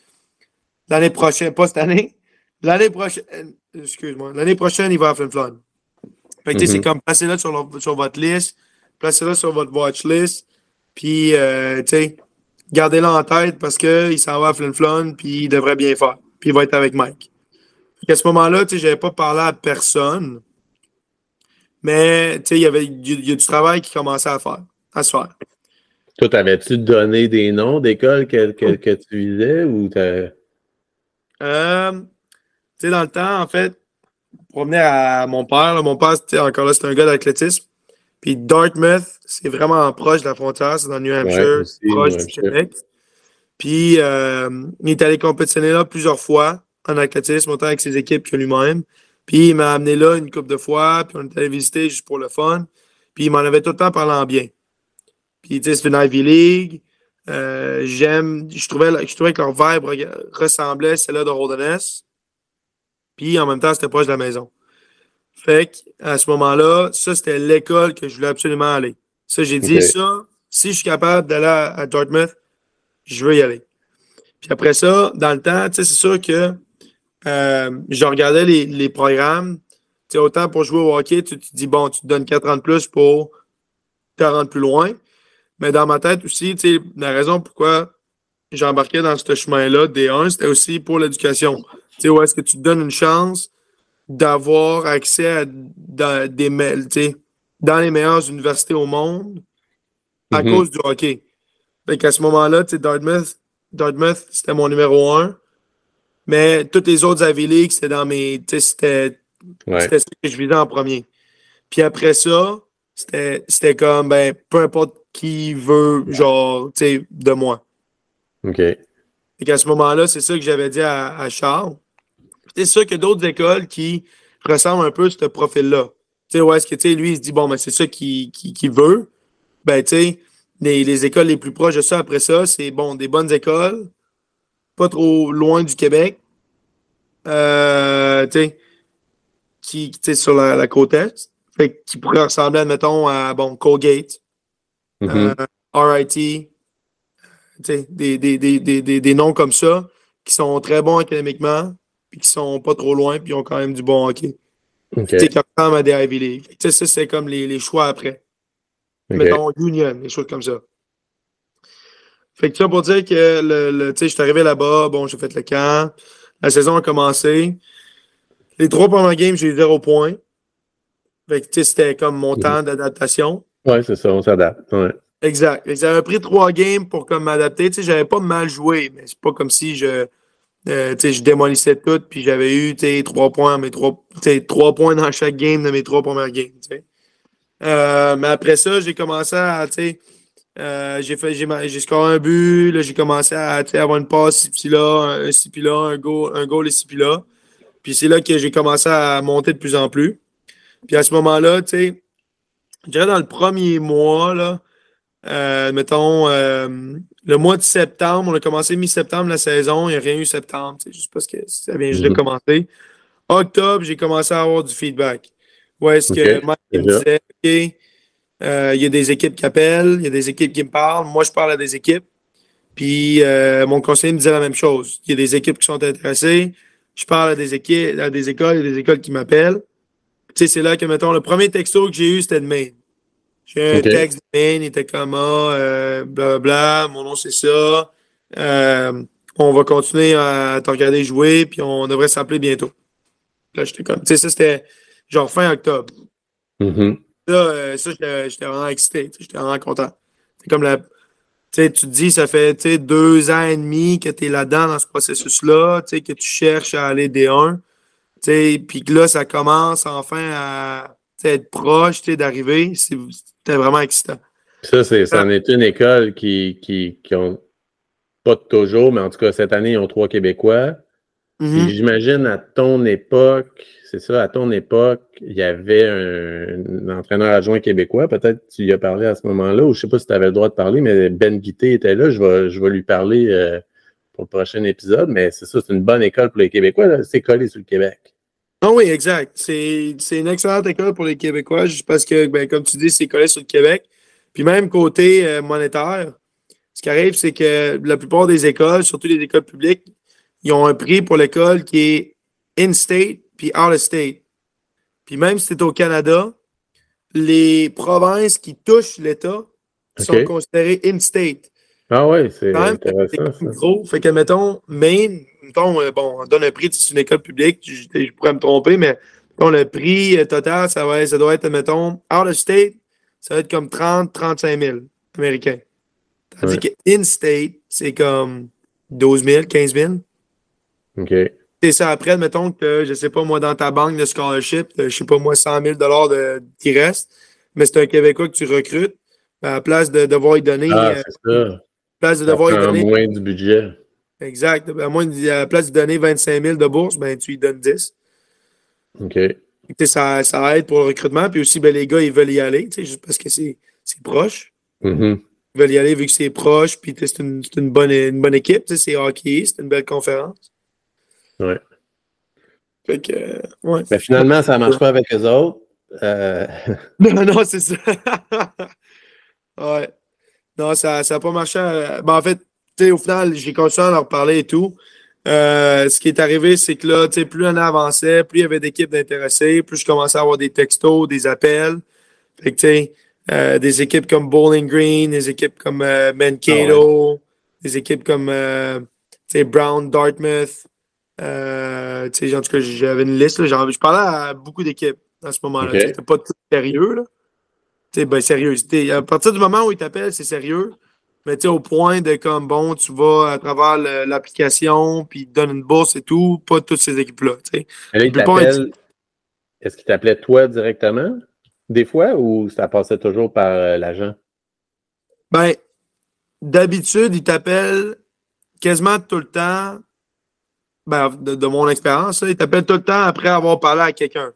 l'année prochaine, pas cette année, l'année prochaine, excuse-moi, l'année prochaine, il va à Flin Flon. Fait que, c'est mm-hmm. comme placez-le sur, sur, votre liste, placez-le sur votre watch list, puis, euh, tu sais, gardez-le en tête parce qu'il s'en va à Flin Flon, puis il devrait bien faire. Puis il va être avec Mike. À ce moment-là, sais, j'avais pas parlé à personne. Mais il y avait y a du travail qui commençait à faire, à se faire. Toi, avais-tu donné des noms d'écoles que, que, que, tu visais ou euh, dans le temps, en fait, pour revenir à mon père, mon père, encore là, c'est un gars d'athlétisme. Puis Dartmouth, c'est vraiment proche de la frontière, c'est dans New Hampshire, proche du Québec. Puis euh, il est allé compétitionner là plusieurs fois en athlétisme, autant avec ses équipes que lui-même. Puis il m'a amené là une couple de fois, puis on est allé visiter juste pour le fun. Puis il m'en avait tout le temps parlant bien. Puis tu sais, c'est une Ivy League. Euh, j'aime, je trouvais, je trouvais que leur vibe ressemblait à celle-là de Roldenness. Puis en même temps, c'était proche de la maison. Fait à ce moment-là, ça, c'était l'école que je voulais absolument aller. Ça, j'ai dit ça, si je suis capable d'aller à, Dartmouth, je veux y aller. Puis après ça, dans le temps, tu sais, c'est sûr que euh, je regardais les, les programmes. sais, autant pour jouer au hockey, tu, te dis, bon, tu te donnes 4 ans de plus pour te rendre plus loin. Mais dans ma tête aussi, tu sais, la raison pourquoi j'embarquais dans ce chemin-là, D1, c'était aussi pour l'éducation. Tu sais, où est-ce que tu te donnes une chance d'avoir accès à dans, des, dans les meilleures universités au monde à Mhm. cause du hockey. Fait qu'à ce moment-là, Dartmouth, Dartmouth c'était mon numéro un. Mais toutes les autres Ivy League, c'était dans mes. C'était Ouais. ça que je visais en premier. Puis après ça, c'était comme, ben, peu importe qui veut, genre, tu sais, de moi. OK. Et qu'à ce moment-là, c'est ça que j'avais dit à, à Charles. C'est sûr qu'il y a d'autres écoles qui ressemblent un peu à ce profil-là. Tu sais, où est-ce que, tu sais, lui, il se dit, bon, ben, c'est ça qu'il veut. Ben, tu sais, les, les écoles les plus proches de ça, après ça, c'est, bon, des bonnes écoles, pas trop loin du Québec, euh, tu sais, qui, tu sais, sur la, la côte Est, fait, qui pourrait ressembler, admettons, à, bon, Colgate, Mhm. euh, RIT, tu sais, des, des, des, des, des, des noms comme ça qui sont très bons académiquement, puis qui sont pas trop loin, puis ont quand même du bon hockey. OK. Tu sais, qui ressemblent à des Ivy League. Tu sais, ça, c'est comme les, les choix après. Mettons Union, des choses comme ça. Fait que ça pour dire que le, le, tu sais, je suis arrivé là-bas, bon, j'ai fait le camp, la saison a commencé. Les trois premiers games, j'ai eu zéro point. Fait que, tu sais, c'était comme mon Mhm. temps d'adaptation. Ouais, c'est ça, on s'adapte. Ouais. Exact. M'a pris trois games pour comme m'adapter. Tu sais, j'avais pas mal joué, mais c'est pas comme si je, euh, tu sais, je démolissais tout, puis j'avais eu, tu sais, trois points, mes trois, tu sais, trois points dans chaque game de mes trois premières games. Euh, mais après ça, j'ai commencé à, tu sais, euh, j'ai fait, j'ai, scoré un but, là, j'ai commencé à, tu sais, avoir une passe ici puis là, un ici puis là, un goal, un goal ici puis là. Puis c'est là que j'ai commencé à monter de plus en plus. Puis à ce moment-là, tu sais, je dirais dans le premier mois, là, euh, mettons, euh, le mois de septembre, on a commencé mi-septembre la saison, il n'y a rien eu septembre, juste parce que ça vient juste de Mhm. commencer. Octobre, j'ai commencé à avoir du feedback. Où est-ce que Ok, Mike il me disait, OK, euh, il y a des équipes qui appellent, il y a des équipes qui me parlent, moi je parle à des équipes. Puis euh, mon conseiller me disait la même chose. Il y a des équipes qui sont intéressées, je parle à des équipes, à des écoles, il y a des écoles qui m'appellent. Tu sais, c'est là que, mettons, le premier texto que j'ai eu, c'était de Maine. J'ai un texte de Maine, il était comme ah, euh, blablabla, mon nom c'est ça. Euh, on va continuer à te regarder jouer, puis on devrait s'appeler bientôt. Là, j'étais comme, tu sais, ça c'était genre fin octobre. Mhm. Là, euh, ça, j'étais vraiment excité, j'étais vraiment content. C'est comme la. Tu sais, tu te dis, ça fait deux ans et demi que tu es là-dedans dans ce processus-là, que tu cherches à aller D1. tu sais, Puis que là, ça commence enfin à être proche d'arriver. C'était vraiment excitant. Ça, c'est, c'en est une école qui, qui, qui ont pas toujours, mais en tout cas, cette année, ils ont trois Québécois. Mhm. Puis j'imagine à ton époque, c'est ça, à ton époque, il y avait un, entraîneur adjoint québécois. Peut-être tu y as parlé à ce moment-là, ou je sais pas si tu avais le droit de parler, mais Ben Guité était là. Je vais, lui parler euh, pour le prochain épisode. Mais c'est ça, c'est une bonne école pour les Québécois. C'est collé sur le Québec. Ah oui, exact. C'est c'est une excellente école pour les Québécois, juste parce que, ben, comme tu dis, c'est collé sur le Québec. Puis même côté euh, monétaire, ce qui arrive, c'est que la plupart des écoles, surtout les écoles publiques, ils ont un prix pour l'école qui est in-state puis out-of-state. Puis même si tu es au Canada, les provinces qui touchent l'État sont considérées in-state. Ah ouais, c'est c'est intéressant. Ça. gros. Fait que, mettons, Maine, mettons, euh, bon, on donne un prix, c'est une école publique, je, je pourrais me tromper, mais mettons, le prix euh, total, ça, va, ça doit être, mettons, out of state, ça va être comme 30, 35 000 américains. Tandis Ouais. que in-state, c'est comme 12 000, 15 000. OK. C'est ça, après, mettons que, je sais pas, moi, dans ta banque de scholarship, t'as, je sais pas, moi, 100 000 de, qui reste, mais c'est un Québécois que tu recrutes, à la place de devoir y donner, Ah, euh, c'est ça. à la place de Ça devoir y donner moins du budget. Exact. À moins à la place de donner 25 000 de bourse, ben, tu lui donnes 10. OK. Ça, ça aide pour le recrutement. Puis aussi, ben, les gars, ils veulent y aller, juste parce que c'est proche. Mhm. Ils veulent y aller vu que c'est proche. Puis c'est une, une, bonne, une bonne équipe. C'est hockey, c'est une belle conférence. Ouais. Fait que, euh, ouais. Mais finalement, ça ne marche pas avec eux autres. Euh, Non, non, c'est ça. ouais. Non, ça n'a pas marché. euh, Ben, en fait, au final, j'ai continué à leur parler et tout. euh, ce qui est arrivé, c'est que là, plus l'année avançait, plus il y avait d'équipes d'intéressés, plus je commençais à avoir des textos, des appels. Fait que, euh, des équipes comme Bowling Green, des équipes comme Mankato, des équipes comme Brown, Dartmouth. Euh, en tout cas, j'avais une liste. Là, je parlais à beaucoup d'équipes à ce moment-là. Ok. C'était pas tout sérieux. Là. Ben, sérieux. À partir du moment où ils t'appellent, c'est sérieux. Mais tu sais, au point de comme, bon, tu vas à travers l'application, puis ils te donnent une bourse et tout, pas toutes ces équipes-là. Est-ce qu'il t'appelait toi directement, des fois, ou ça passait toujours par euh, l'agent? Ben, d'habitude, ils t'appellent quasiment tout le temps. Ben, de, de mon expérience, ils t'appellent tout le temps après avoir parlé à quelqu'un.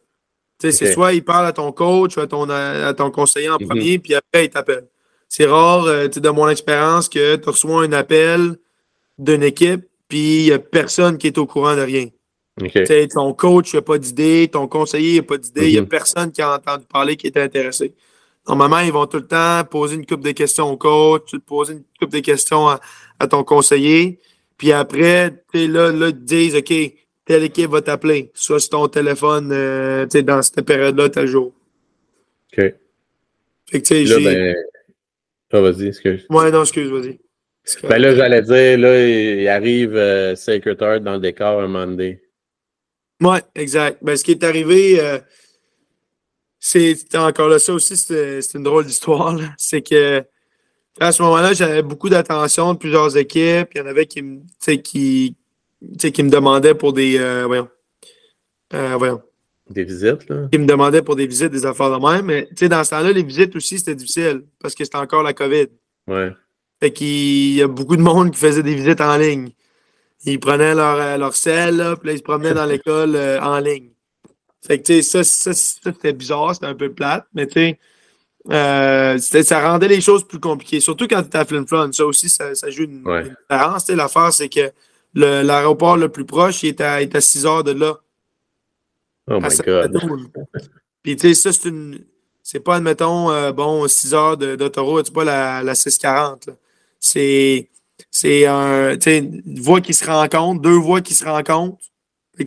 C'est soit ils parlent à ton coach ou à ton, à ton conseiller en Mhm. premier, puis après, ils t'appellent. C'est rare, euh, de mon expérience, que tu reçois un appel d'une équipe, puis il n'y a personne qui est au courant de rien. OK. Tu sais, ton coach n'a pas d'idée, ton conseiller n'a pas d'idée, il n'y a Mhm. personne qui a entendu parler qui était intéressé. Normalement, ils vont tout le temps poser une coupe de questions au coach, tu te poser une coupe de questions à, à ton conseiller. Puis après, tu sais, là, là, ils disent OK, telle équipe va t'appeler, soit sur ton téléphone euh, tu sais, dans cette période-là, tel jour. OK. Fait que tu sais, Là, j'ai. ben. Ah, vas-y, excuse. Ouais, non, excuse, vas-y. Ben là, j'allais dire, là, il arrive euh, Sacred Heart dans le décor un donné. Ouais, exact. Ben, ce qui est arrivé, euh, c'est encore là, ça aussi, c'est une drôle d'histoire. C'est que à ce moment-là, j'avais beaucoup d'attention de plusieurs équipes. Il y en avait qui me, qui, qui me demandaient pour des. euh, voyons. Euh, voyons. Des visites, là. Qui me demandaient pour des visites, des affaires de même. Mais dans ce temps-là, les visites aussi, c'était difficile parce que c'était encore la COVID. Ouais. Fait qu'il y a beaucoup de monde qui faisait des visites en ligne. Ils prenaient leur, euh, leur sel, là, puis là, ils se promenaient dans l'école euh, en ligne. Fait que, tu sais, ça, ça, ça, c'était bizarre, c'était un peu plate, mais tu sais, euh, ça rendait les choses plus compliquées. Surtout quand tu étais à Flin Flon. Ça aussi, ça, ça joue une, Ouais. une différence. L'affaire, c'est que l'aéroport le, plus proche, il est à, est à 6 heures de là. Oh my. God. Puis, tu sais, ça, c'est une. C'est pas, admettons, euh, bon, 6 heures de- d'autoroute, c'est pas la, la 640. là. C'est. C'est un, tu sais, une voie qui se rencontre, deux voies qui se rencontrent.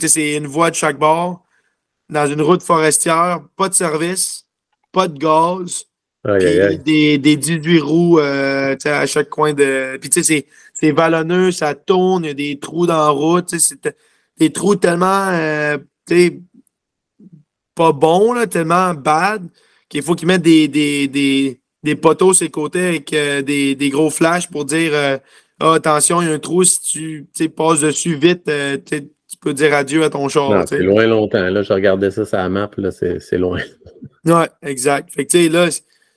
C'est une voie de chaque bord, dans une route forestière, pas de service, pas de gaz, Aïe, aïe, puis aïe. des, des 18 roues euh, à chaque coin de. Puis tu sais, c'est- vallonneux, ça tourne, il y a des trous dans la route. C'est des trous tellement euh, pas bons, là, tellement bad, qu'il faut qu'ils mettent des, des, des, des poteaux sur les côtés avec euh, des, des gros flashs pour dire Ah, attention, il y a un trou, si tu passes dessus vite, tu sais, tu peux dire adieu à ton char. Tu c'est loin longtemps. Là, je regardais ça sur la map, là, c'est loin. Ouais, exact. Fait que, tu sais, là,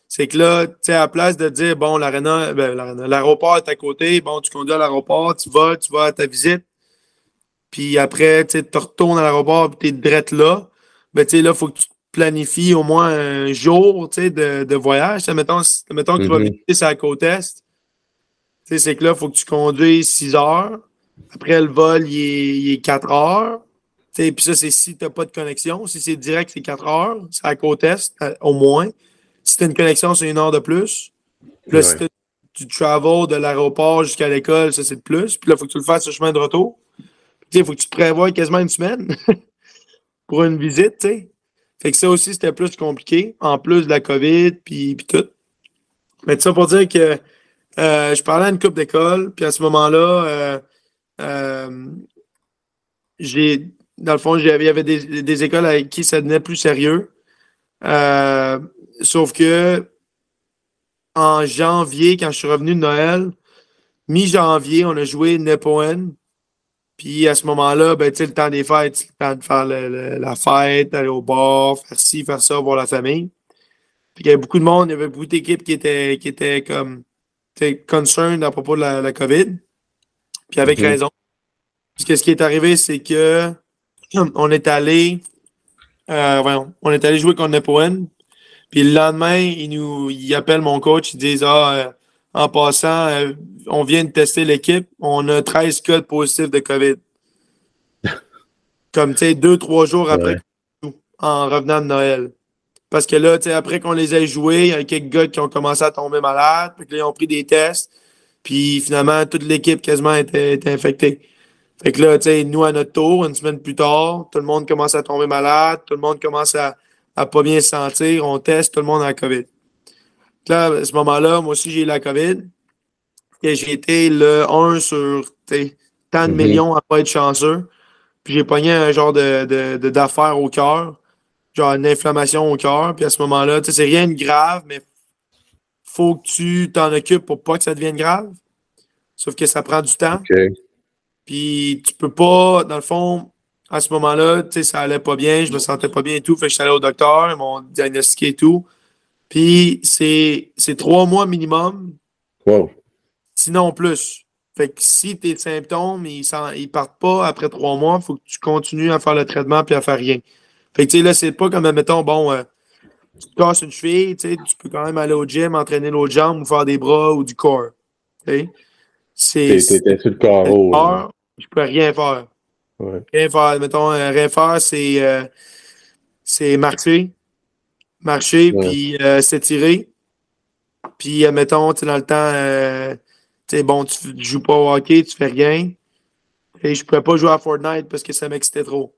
c'est que là, tu sais, à la place de dire, bon, l'aréna, ben, l'aéroport est à côté, bon, tu conduis à l'aéroport, tu vas, tu vas à ta visite, puis après, tu tu retournes à l'aéroport, puis t'es drette là, ben, tu sais, là, il faut que tu planifies au moins un jour, tu sais, de, de voyage. Tu mettons, mettons que tu vas Mhm. visiter sur la côte Est, tu sais, c'est que là, il faut que tu conduises 6 heures. Après, le vol, il est, il est 4 heures. Puis ça, c'est si tu n'as pas de connexion. Si c'est direct, c'est 4 heures. C'est à la côte Est, euh, au moins. Si tu as une connexion, c'est une heure de plus. Puis là, si Ouais. tu travel de l'aéroport jusqu'à l'école, ça, c'est de plus. Puis là, il faut que tu le fasses sur le chemin de retour. Il faut que tu te prévoies quasiment une semaine pour une visite. tu sais. Fait que ça aussi, c'était plus compliqué, en plus de la COVID, puis, puis tout. Mais tout ça pour dire que euh, je parlais à une coupe d'école, puis à ce moment-là, euh, j'ai, dans le fond, il y avait des, écoles avec qui ça devenait plus sérieux. Euh, sauf que en janvier, quand je suis revenu de Noël, mi-janvier, on a joué Nepoen. Puis à ce moment-là, ben, le temps des fêtes, c'est le temps de faire la fête, aller au bar, faire ci, faire ça, voir la famille. Il y avait beaucoup de monde, il y avait beaucoup d'équipes qui étaient, qui étaient comme concerned à propos de la COVID. Puis avec raison. Parce que ce qui est arrivé, c'est que on est allé euh, voyons, on est allé jouer contre Nepoen. Puis le lendemain, ils nous ils appellent mon coach, ils disent Ah, euh, en passant, euh, on vient de tester l'équipe, on a 13 cas de positifs de COVID. Comme tu sais, deux, trois jours après Ouais. en revenant de Noël. Parce que là, tu sais, après qu'on les ait joués, il y a quelques gars qui ont commencé à tomber malades, puis là, ils ont pris des tests, puis finalement, toute l'équipe quasiment était, était infectée. Fait que là, tu sais, nous, à notre tour, une semaine plus tard, tout le monde commence à tomber malade, tout le monde commence à, à pas bien se sentir, on teste, tout le monde a la COVID. Là, à ce moment-là, moi aussi, j'ai eu la COVID. Et j'ai été le 1 sur tant de Mhm. millions à pas être chanceux. Puis j'ai pogné un genre de, d'affaires au cœur, genre une inflammation au cœur. Puis à ce moment-là, tu sais, c'est rien de grave, mais faut que tu t'en occupes pour pas que ça devienne grave. Sauf que ça prend du temps. Puis tu peux pas, dans le fond, à ce moment-là, tu sais, ça allait pas bien, je me sentais pas bien et tout. Fait que je suis allé au docteur, ils m'ont diagnostiqué et tout. Puis c'est, c'est trois mois minimum, Wow. sinon plus. Fait que si tes symptômes, ils, ils partent pas après trois mois, il faut que tu continues à faire le traitement puis à faire rien. Fait que tu sais, là, c'est pas comme, mettons, bon, euh, tu te casses une cheville, tu sais, tu peux quand même aller au gym, entraîner l'autre jambe ou faire des bras ou du corps. Tu sais. C'est. Sur le carreau. Heure, je peux rien faire. Ouais. Rien faire. Mettons, rien faire, c'est euh, c'est marcher. Marcher, puis euh, s'étirer. Puis, euh, mettons, tu dans le temps, tu sais, bon, tu tu joues pas au hockey, tu fais rien. Et je pouvais pas jouer à Fortnite parce que ça m'excitait trop.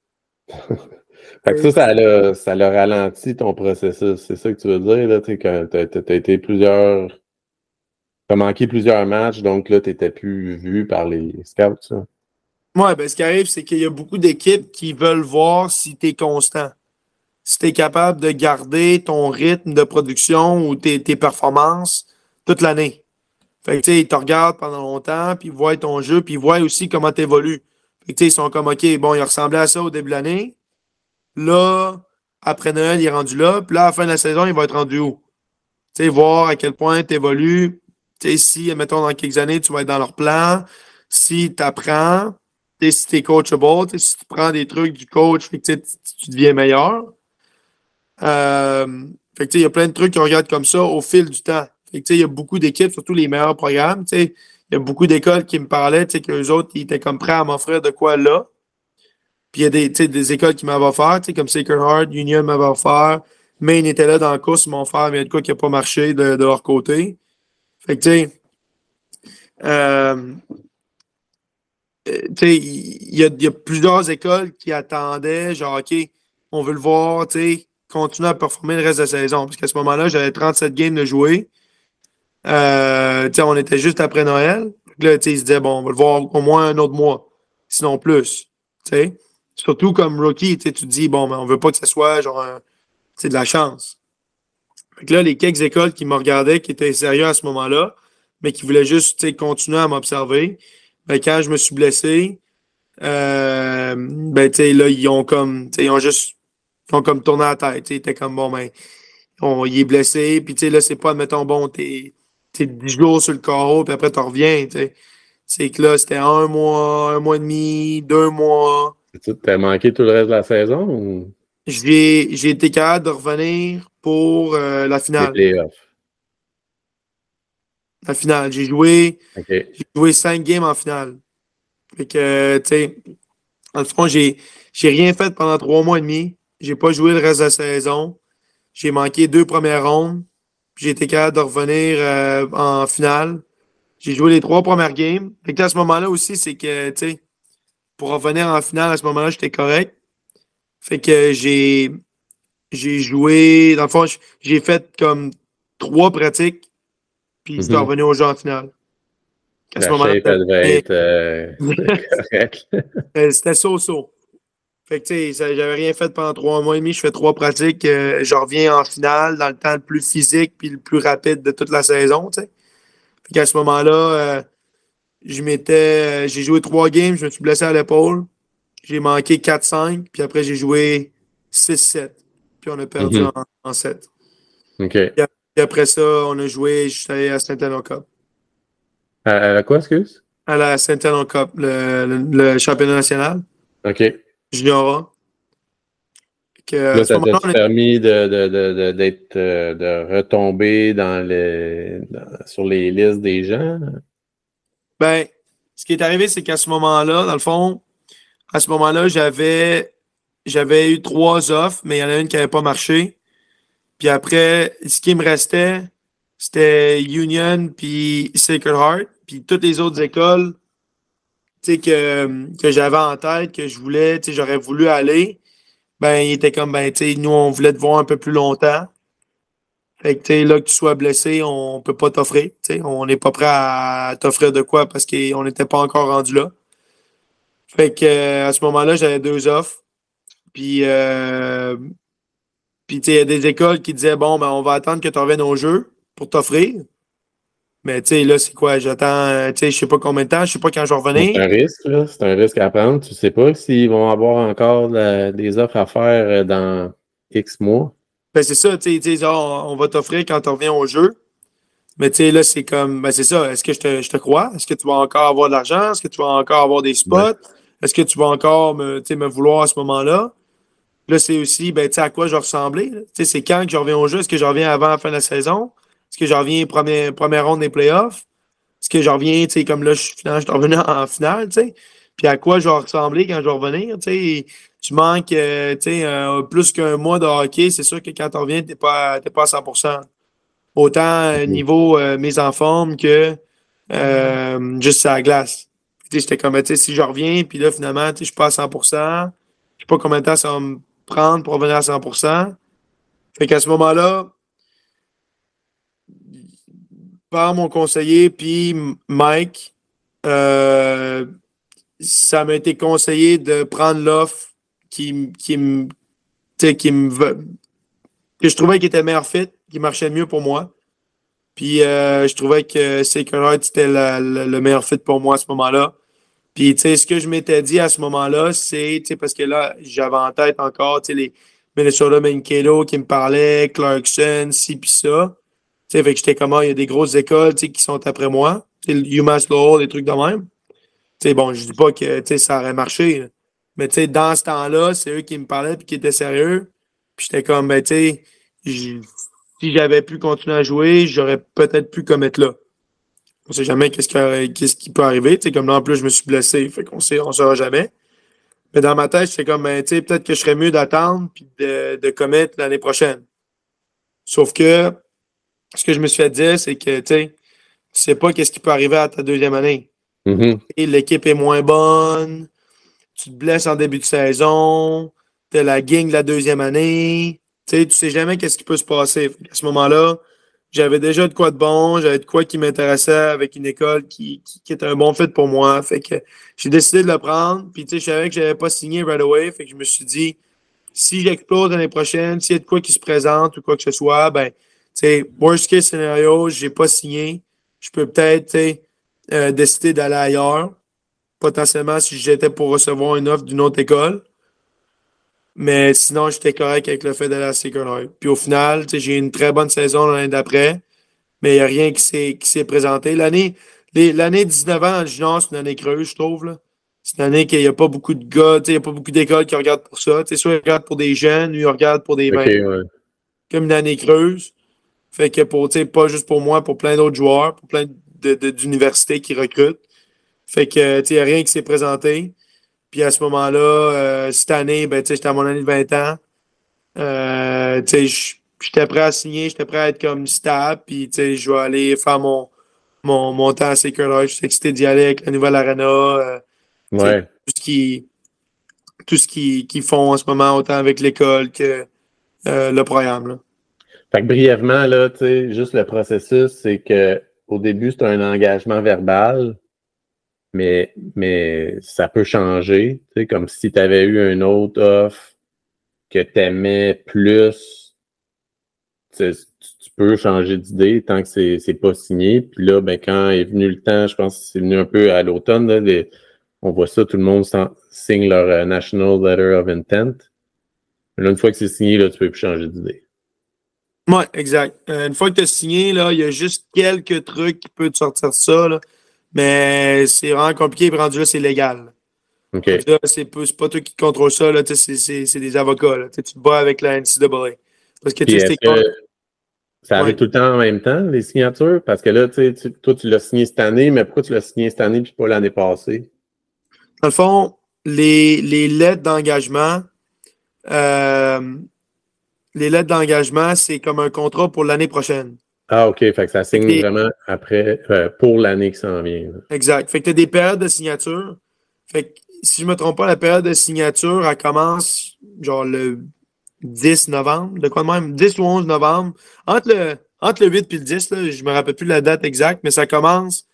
Fait que ça, ça l'a, ça l'a ralenti ton processus. C'est ça que tu veux dire, là, tu t'as été plusieurs. T'as manqué plusieurs matchs, donc là, t'étais plus vu par les scouts, ça. Ouais, ben, ce qui arrive, c'est qu'il y a beaucoup d'équipes qui veulent voir si tu es constant. Si tu es capable de garder ton rythme de production ou tes, tes performances toute l'année. Fait que, tu sais, ils te regardent pendant longtemps, puis ils voient ton jeu, puis ils voient aussi comment tu évolues. Fait que, tu sais, ils sont comme, OK, bon, il ressemblait à ça au début de l'année. Là, après Noël, il est rendu là. Puis là, à la fin de la saison, il va être rendu où? Tu sais, voir à quel point tu évolues. Tu sais, si, mettons, dans quelques années, tu vas être dans leur plan. Si tu apprends, si tu es coachable, si tu prends des trucs du coach, que, tu deviens meilleur. Euh, fait que, tu sais, il y a plein de trucs qu'on regarde comme ça au fil du temps. Fait que, tu sais, il y a beaucoup d'équipes, surtout les meilleurs programmes. tu sais. Il y a beaucoup d'écoles qui me parlaient, tu sais, qu'eux autres, ils étaient comme prêts à m'offrir de quoi là. Puis il y a des, des écoles qui m'avaient offert, comme Sacred Heart, Union m'avait offert. Maine était là dans la course, ils m'ont offert, mais il y a de quoi qui n'a pas marché de, leur côté. Fait que, tu sais, euh, euh, il y, a- y a plusieurs écoles qui attendaient, genre, OK, on veut le voir, tu sais, continuer à performer le reste de la saison. Parce qu'à ce moment-là, j'avais 37 games de jouer. Euh, on était juste après Noël. Là, ils se disaient, bon, on va le voir au moins un autre mois, sinon plus. Tu sais, surtout comme rookie, tu te dis, bon, mais on veut pas que ce soit genre un- de la chance. Fait que là, les quelques écoles qui me regardaient, qui étaient sérieux à ce moment-là, mais qui voulaient juste continuer à m'observer, ben, quand je me suis blessé, euh, ben, là, ils ont comme, ils ont juste, ils ont comme tourné la tête, ils étaient comme, bon, ben, on, il est blessé, puis tu sais, là, c'est pas, admettons, bon, t'es, t'es 10 jours sur le carreau, puis après, tu reviens. C'est que là, c'était un mois, un mois et demi, deux mois. Tu t'as manqué tout le reste de la saison ou? J'ai, été capable de revenir pour euh, la finale. La finale. J'ai joué. J'ai joué cinq games en finale. Fait que, tu sais, dans le fond, j'ai, rien fait pendant trois mois et demi. J'ai pas joué le reste de la saison. J'ai manqué deux premières rondes. J'ai été capable de revenir euh, en finale. J'ai joué les trois premières games. Fait que à ce moment-là aussi, c'est que, tu sais, pour revenir en finale, à ce moment-là, j'étais correct. Fait que j'ai, j'ai joué, dans le fond, j'ai fait comme trois pratiques. Puis j'étais Mhm. revenu au jeu en finale. À ce moment-là, euh. Euh, C'était so-so. Fait que, tu sais, j'avais rien fait pendant trois mois et demi. Je fais trois pratiques. euh, je reviens en finale dans le temps le plus physique puis le plus rapide de toute la saison, tu sais. Fait qu'à ce moment-là, euh, je m'étais, j'ai joué trois games. Je me suis blessé à l'épaule. J'ai manqué 4-5. Puis après, j'ai joué 6-7. Puis on a perdu Mhm. en, en 7. OK. Puis après ça, on a joué, je suis allé à Saint-Helena Cup. À, à quoi, excuse? À la Saint-Helena Cup, le, le- le championnat national, OK. junior. Que, Là, ça t'a on permis de, de, de, de, euh, de retomber dans le, dans- sur les listes des gens? Ben, ce qui est arrivé, c'est qu'à ce moment-là, dans le fond, à ce moment-là, j'avais j'avais eu trois offres, mais il y en a une qui n'avait pas marché. Puis après, ce qui me restait, c'était Union puis Sacred Heart. Puis toutes les autres écoles, que, que j'avais en tête, que je voulais, j'aurais voulu aller, ben, il était comme, ben, tu nous, on voulait te voir un peu plus longtemps. Fait que, là, que tu sois blessé, on peut pas t'offrir. On n'est pas prêt à t'offrir de quoi parce qu'on n'était pas encore rendu là. Fait que, euh, à ce moment-là, j'avais deux offres. Puis, euh, puis il y a des écoles qui disaient, bon, ben, on va attendre que tu reviennes au jeu pour t'offrir. Mais tu sais, là, c'est quoi? J'attends, tu sais, je sais pas combien de temps, je sais pas quand je vais revenir. C'est un risque, là. C'est un risque à prendre. Tu sais pas s'ils vont avoir encore des offres à faire euh, dans X mois. Ben, c'est ça, tu sais, on, va t'offrir quand tu reviens au jeu. Mais tu sais, là, c'est comme, ben, c'est ça. Est-ce que je te, je te crois? Est-ce que tu vas encore avoir de l'argent? Est-ce que tu vas encore avoir des spots? Est-ce que tu vas encore me, me vouloir à ce moment-là? Là, c'est aussi, ben, tu sais, à quoi je vais ressembler? Tu sais, c'est quand que je reviens au jeu? Est-ce que je reviens avant la fin de la saison? Est-ce que je reviens première, première ronde des playoffs? Est-ce que je reviens, tu sais, comme là, je suis revenu en finale, tu sais? Puis à quoi je vais ressembler quand je vais revenir, tu sais? Tu manques, euh, euh, plus qu'un mois de hockey, c'est sûr que quand tu reviens, tu n'es pas, pas à 100% Autant euh, niveau mise en forme que juste à la glace. J'étais comme, tu sais, si je reviens, puis là, finalement, je ne suis pas à 100 je ne sais pas combien de temps ça va me prendre pour revenir à 100% Fait qu'à ce moment-là, par mon conseiller, puis Mike, euh, ça m'a été conseillé de prendre l'offre qui, qui me qui me que je trouvais qui était le meilleur fit, qui marchait mieux pour moi. Puis euh, je trouvais que Sacred Heart c'était le meilleur fit pour moi à ce moment-là. Puis tu sais ce que je m'étais dit à ce moment-là, c'est parce que là j'avais en tête encore les Minnesota Mankato qui me parlaient, Clarkson, ci puis ça sais, fait que j'étais comment, ah, il y a des grosses écoles, tu sais, qui sont après moi. Tu sais, UMass Lowell, des trucs de même. Tu sais, bon, je dis pas que, tu sais, ça aurait marché. Mais, tu sais, dans ce temps-là, c'est eux qui me parlaient puis qui étaient sérieux. Puis j'étais comme, ben, tu sais, si j'avais pu continuer à jouer, j'aurais peut-être pu commettre là. On sait jamais qu'est-ce qui, qui peut arriver. Tu sais, comme là, en plus, je me suis blessé. Fait qu'on sait, on saura jamais. Mais dans ma tête, j'étais comme, ben, tu sais, peut-être que je serais mieux d'attendre puis de, de commettre l'année prochaine. Sauf que, ce que je me suis fait dire, c'est que tu sais, sais pas qu'est-ce qui peut arriver à ta deuxième année. Mm-hmm. L'équipe est moins bonne, tu te blesses en début de saison, tu as la gang de la deuxième année. Tu sais, tu sais jamais qu'est-ce qui peut se passer. À ce moment-là, j'avais déjà de quoi de bon, j'avais de quoi qui m'intéressait avec une école qui, qui, était un bon fit pour moi. Fait que j'ai décidé de le prendre. Puis tu sais, je savais que j'avais pas signé right away. Fait que je me suis dit, si j'explose l'année prochaine, s'il y a de quoi qui se présente ou quoi que ce soit, ben sais, worst case scenario, j'ai pas signé. Je peux peut-être euh, décider d'aller ailleurs, potentiellement si j'étais pour recevoir une offre d'une autre école. Mais sinon, j'étais correct avec le fait d'aller à Heart. Puis au final, j'ai eu une très bonne saison l'année d'après, mais il n'y a rien qui s'est présenté. L'année l'année 19 ans dans le junior, c'est une année creuse, je trouve. C'est une année qu'il n'y a pas beaucoup de gars, il n'y a pas beaucoup d'écoles qui regardent pour ça. T'sais, soit ils regardent pour des jeunes, ou ils regardent pour des okay, Comme une année creuse. Fait que pour, pas juste pour moi, pour plein d'autres joueurs, pour plein d'universités qui recrutent. Fait que, n'y a rien qui s'est présenté. Puis à ce moment-là, euh, cette année, ben, j'étais à mon année de 20 ans. Euh, j'étais prêt à signer, j'étais prêt à être comme stable. Puis, je vais aller faire mon, mon, mon temps à Sacred Je suis excité d'y aller avec la nouvelle arena. Euh, ouais. Tout ce qui tout ce qu'ils font en ce moment, autant avec l'école que le programme. Là. Fait que brièvement, là, tu sais, juste le processus, c'est que au début, c'est un engagement verbal, mais, mais ça peut changer. Tu comme si tu avais eu un autre offre que tu aimais plus, tu, peux changer d'idée tant que c'est, c'est pas signé. Puis là, ben, quand est venu le temps, je pense que c'est venu un peu à l'automne, on voit ça, tout le monde signe leur euh, National Letter of Intent. Mais là, une fois que c'est signé, là, tu peux plus changer d'idée. Oui, exact. Euh, une fois que tu as signé, là, il y a juste quelques trucs qui peuvent te sortir ça. Là, mais c'est vraiment compliqué. rendu là, c'est légal. OK. C'est pas, toi qui contrôle ça. C'est des avocats. Là, tu te bats avec la NCAA. Parce que, tu sais, ça arrive tout le temps en même temps, les signatures? Parce que là, tu, toi, tu l'as signé cette année, mais pourquoi tu l'as signé cette année et pas l'année passée? Dans le fond, les, les lettres d'engagement, euh, les lettres d'engagement, c'est comme un contrat pour l'année prochaine. Ah, OK. Fait que ça signe vraiment après, euh, pour l'année qui s'en vient. Exact. Fait que tu as des périodes de signature. Fait que, si je me trompe pas, la période de signature, elle commence genre le 10 novembre, de quoi de même, 10 ou 11 novembre. Entre le, entre le 8 et le 10, là, je me rappelle plus la date exacte, mais ça commence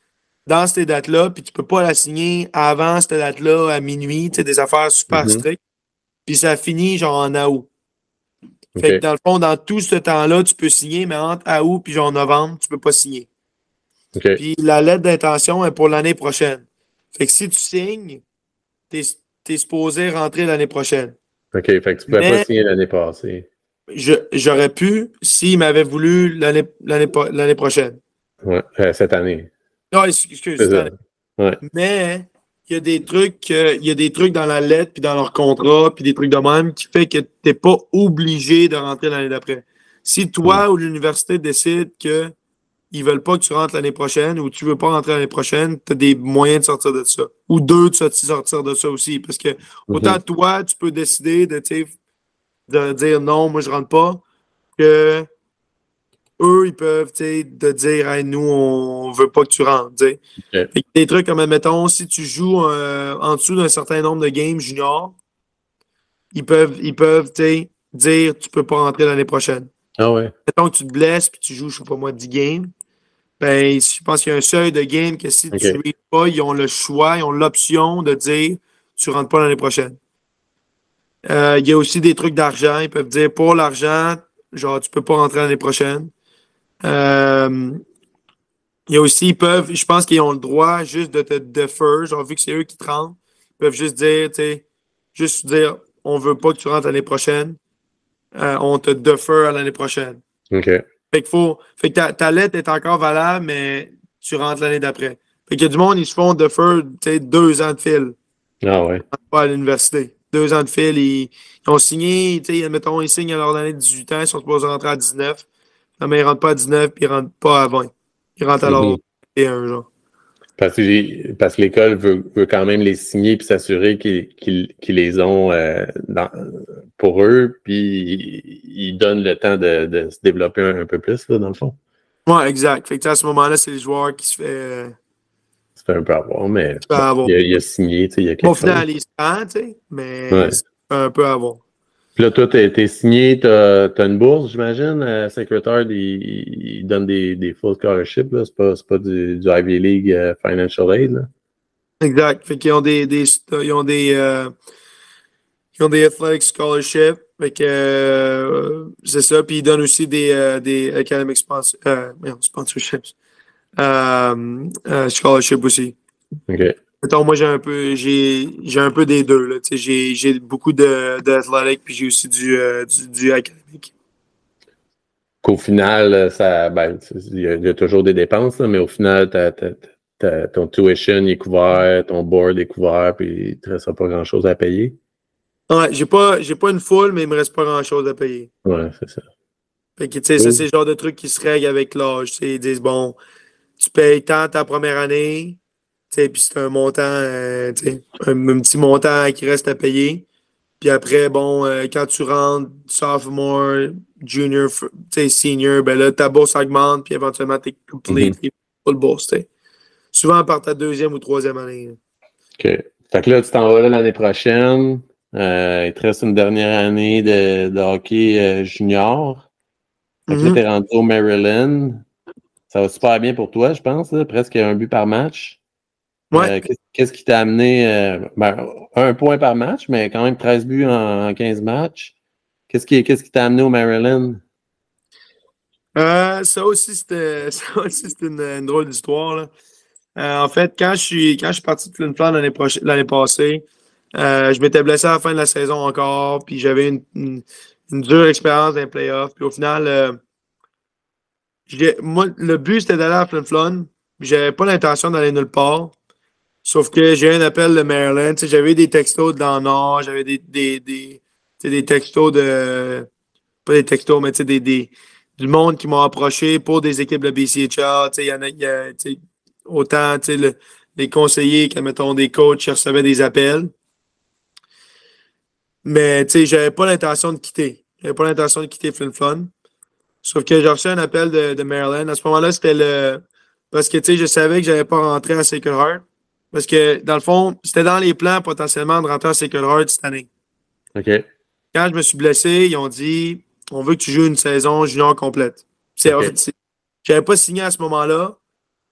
dans ces dates-là, puis tu peux pas la signer avant cette date-là, à minuit, tu sais, des affaires super Mhm. strictes. Puis ça finit genre en août. Fait que dans le fond, dans tout ce temps-là, tu peux signer, mais entre août puis genre novembre, tu peux pas signer. Puis la lettre d'intention est pour l'année prochaine. Fait que si tu signes, t'es es supposé rentrer l'année prochaine. OK. Fait que tu pouvais Mais- pas signer l'année passée. J'aurais pu s'il m'avait voulu l'année prochaine. Ouais, euh, cette année. Non, excuse, ça. excuse Ouais. Mais il y a des trucs, euh, il y a des trucs dans la lettre puis dans leur contrat puis des trucs de même qui fait que t'es pas obligé de rentrer l'année d'après. Si toi ou l'université décide que ils veulent pas que tu rentres l'année prochaine ou tu veux pas rentrer l'année prochaine, tu as des moyens de sortir de ça. Ou deux de sortir de ça aussi. Parce que autant toi, tu peux décider de, tu de dire non, moi je rentre pas, que eux, ils peuvent tu sais, de dire hey, nous, on veut pas que tu rentres. tu sais. Des trucs comme, admettons, si tu joues euh, en dessous d'un certain nombre de games junior, ils peuvent, ils peuvent tu sais, dire tu peux pas rentrer l'année prochaine. Ah ouais. Mettons que tu te blesses puis tu joues, je sais pas moi, 10 games. Ben, je pense qu'il y a un seuil de games que si tu ne pas, ils ont le choix, ils ont l'option de dire tu rentres pas l'année prochaine. Euh, il y a aussi des trucs d'argent. Ils peuvent dire pour l'argent, genre tu peux pas rentrer l'année prochaine. Il y a aussi, ils peuvent, je pense qu'ils ont le droit juste de te defer, genre vu que c'est eux qui te rentrent, ils peuvent juste dire, tu sais, juste dire on veut pas que tu rentres l'année prochaine. Euh, on te defer à l'année prochaine. OK. Fait que, faut, fait que ta, ta lettre est encore valable, mais tu rentres l'année d'après. Fait qu'il y a du monde, ils se font defer tu sais, deux ans de fil Ah ouais. pas à l'université. Deux ans de fil, ils, ils ont signé, tu sais, admettons, ils signent à leur année de 18 ans, ils sont supposés rentrer à 19. Non, mais ils rentrent pas à 19, puis ils rentrent pas à 20. Ils rentrent à leur Mhm. 21, genre. Parce que, parce que l'école veut, veut quand même les signer puis s'assurer qu'ils les ont euh, dans- pour eux, puis ils, donnent le temps de, de se développer un, un peu plus, là, dans le fond. Ouais, exact. Fait que à ce moment-là, c'est les joueurs qui se fait. euh, fait un peu avoir, mais avoir. il, a, il a signé, tu sais, il y a quelque hein, tu sais, mais Ouais. c'est un peu avant. Puis là, toi, t'as été signé, t'as as une bourse, j'imagine. Euh, secrétaire, il, il donne des, des full scholarships, là. C'est pas, c'est pas du, du Ivy League euh, Financial Aid, là. Exact. Fait qu'ils ont des, des ils ont des euh, ils ont des athletic scholarships. Fait que euh, c'est ça. Puis ils donnent aussi des, des academic sponsor, sponsorships. Scholarships aussi. OK. Mettons, moi j'ai un peu j'ai j'ai un peu des deux. J'ai j'ai beaucoup athletic, puis j'ai aussi du, euh, du, du académique. Qu'au final, euh, ça, ben, il y, y a toujours des dépenses, là, mais au final, t'as- t'as- t'as- ton tuition est couvert, ton board est couvert, puis il te restera pas grand-chose à payer. Ouais, j'ai pas j'ai pas une foule, mais il me reste pas grand chose à payer. Ouais, c'est ça. Fait que, tu sais, ça, c'est le genre de truc qui se règle avec l'âge. Ils disent, bon, tu payes tant ta première année, puis c'est un montant, euh, tu un, un petit montant qui reste à payer. Puis après, bon, euh, quand tu rentres sophomore, junior, tu senior, ben là, ta bourse augmente, puis éventuellement, t'es complete, full bourse, tu sais. Souvent par ta deuxième ou troisième année. OK. Fait que là, tu t'en vas là l'année prochaine. Euh, il te reste une dernière année de, de hockey junior. Fait que là, Mhm. t'es rendu au Maryland. Ça va super bien pour toi, je pense, là, presque un but par match. Ouais. Euh, qu'est- Qu'est-ce qui t'a amené? euh, ben, un point par match, mais quand même 13 buts en, en 15 matchs. Qu'est-ce qui t'a amené au Maryland? Euh, ça aussi, c'était ça aussi, c'était une, une drôle d'histoire. Euh, en fait, quand je suis quand je suis parti de Flin l'année passée, je m'étais blessé à la fin de la saison encore, puis j'avais une, une, une dure expérience dans les playoffs. Puis au final, moi, le but c'était d'aller à Flin Flon. J'avais pas l'intention d'aller nulle part. Sauf que j'ai un appel de Maryland. J'avais des textos dans le Nord, j'avais des, des, des, des textos de. Pas des textos, mais des, des, du monde qui m'ont approché pour des équipes de sais, Il y en a, y a, autant le- les conseillers que, mettons, des coachs qui recevaient des appels. Mais tu sais, j'avais pas l'intention de quitter. J'avais pas l'intention de quitter Flin Flon. Sauf que j'ai reçu un appel de, de Maryland. À ce moment-là, c'était le. Parce que tu sais, je savais que j'allais pas rentrer à Sacred Heart. Parce que, dans le fond, c'était dans les plans potentiellement de rentrer à Sacred Heart cette année. OK. Quand je me suis blessé, ils ont dit on veut que tu joues une saison junior complète. C'est Ok. c'est- J'avais pas signé à ce moment-là,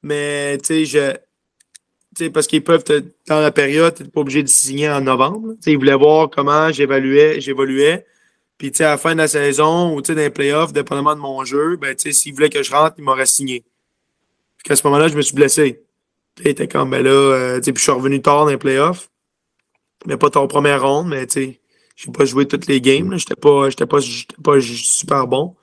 mais tu sais, je. tu sais, parce qu'ils peuvent te, dans la période, tu n'es pas obligé de signer en novembre. Ils voulaient voir comment j'évaluais, j'évoluais. Puis tu sais, à la fin de la saison ou tu sais, dans les playoffs, dépendamment de mon jeu, ben, tu sais, s'ils voulaient que je rentre, ils m'auraient signé. Puis à ce moment-là, je me suis blessé. Puis, ils étaient comme, ben là, euh, puis je suis revenu tard dans les playoffs. Mais pas ton première ronde, mais tu sais, j'ai pas joué toutes les games. J'étais pas, j'étais pas, j'étais pas super bon.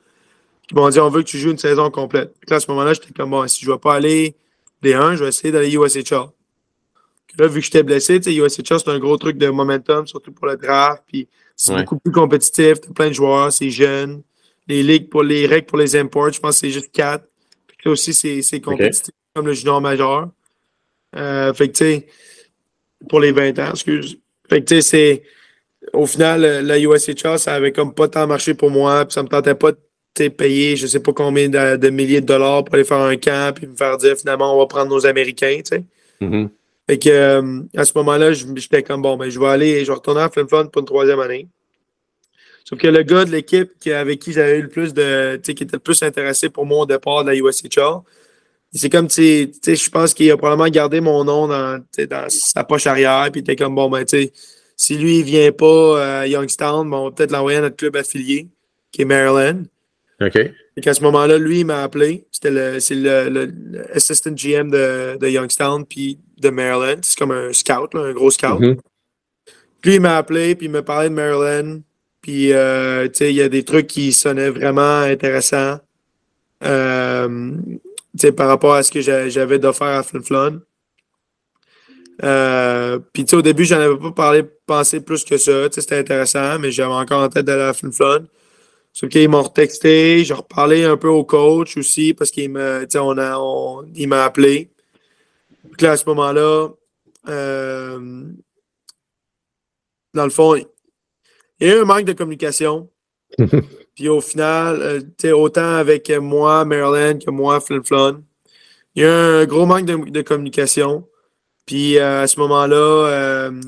Ils m'ont dit, on veut que tu joues une saison complète. Puis là, à ce moment-là, j'étais comme, bon, si je vais pas aller des 1, je vais essayer d'aller. Puis Là, vu que j'étais blessé, tu sais, USHL, c'est un gros truc de momentum, surtout pour le draft. Puis c'est Ouais. beaucoup plus compétitif. T'as plein de joueurs, c'est jeune. Les ligues pour les règles pour les imports, je pense que c'est juste 4. Puis là aussi, c'est c'est compétitif, comme le junior majeur. Euh, fait que, tu sais, pour les 20 ans, excuse. Fait que, tu sais, c'est. Au final, la USHL, ça avait comme pas tant marché pour moi. Puis ça me tentait pas de payer je sais pas combien de, de milliers de dollars pour aller faire un camp puis me faire dire finalement on va prendre nos Américains, tu sais. Mhm. Fait que euh, à ce moment-là, je- j'étais comme bon, ben je vais aller, je vais retourner à Flon pour une troisième année. Sauf que le gars de l'équipe qui, avec qui j'avais eu le plus de. tu sais, qui était le plus intéressé pour moi au départ de la USHL, c'est comme tu sais, je pense qu'il a probablement gardé mon nom dans, dans sa poche arrière, puis était comme bon, ben tu sais, si lui il vient pas à Youngstown, ben, on va peut-être l'envoyer à notre club affilié, qui est Maryland. OK. Et qu'à ce moment-là, lui, il m'a appelé. C'était le, c'est le, le- le assistant GM de, de Youngstown puis de Maryland. C'est comme un scout, là, un gros scout. Mhm. Puis il m'a appelé, puis il m'a parlé de Maryland. Puis, euh, tu sais, il y a des trucs qui sonnaient vraiment intéressants euh, par rapport à ce que j'a- j'avais d'offert à Flin Flon. Euh, puis, au début, j'en avais pas parlé, pensé plus que ça. C'était intéressant, mais j'avais encore en tête d'aller à Flin Flon. Sauf qu'ils m'ont retexté, j'ai reparlé un peu au coach aussi parce qu'il m'a, on appelé. Puis là, à ce moment-là, euh, dans le fond, il y a eu un manque de communication. Puis au final, euh, sais, autant avec moi, Maryland, que moi, Flin Flon, il y a eu un gros manque de, de communication. Puis euh, à ce moment-là, euh,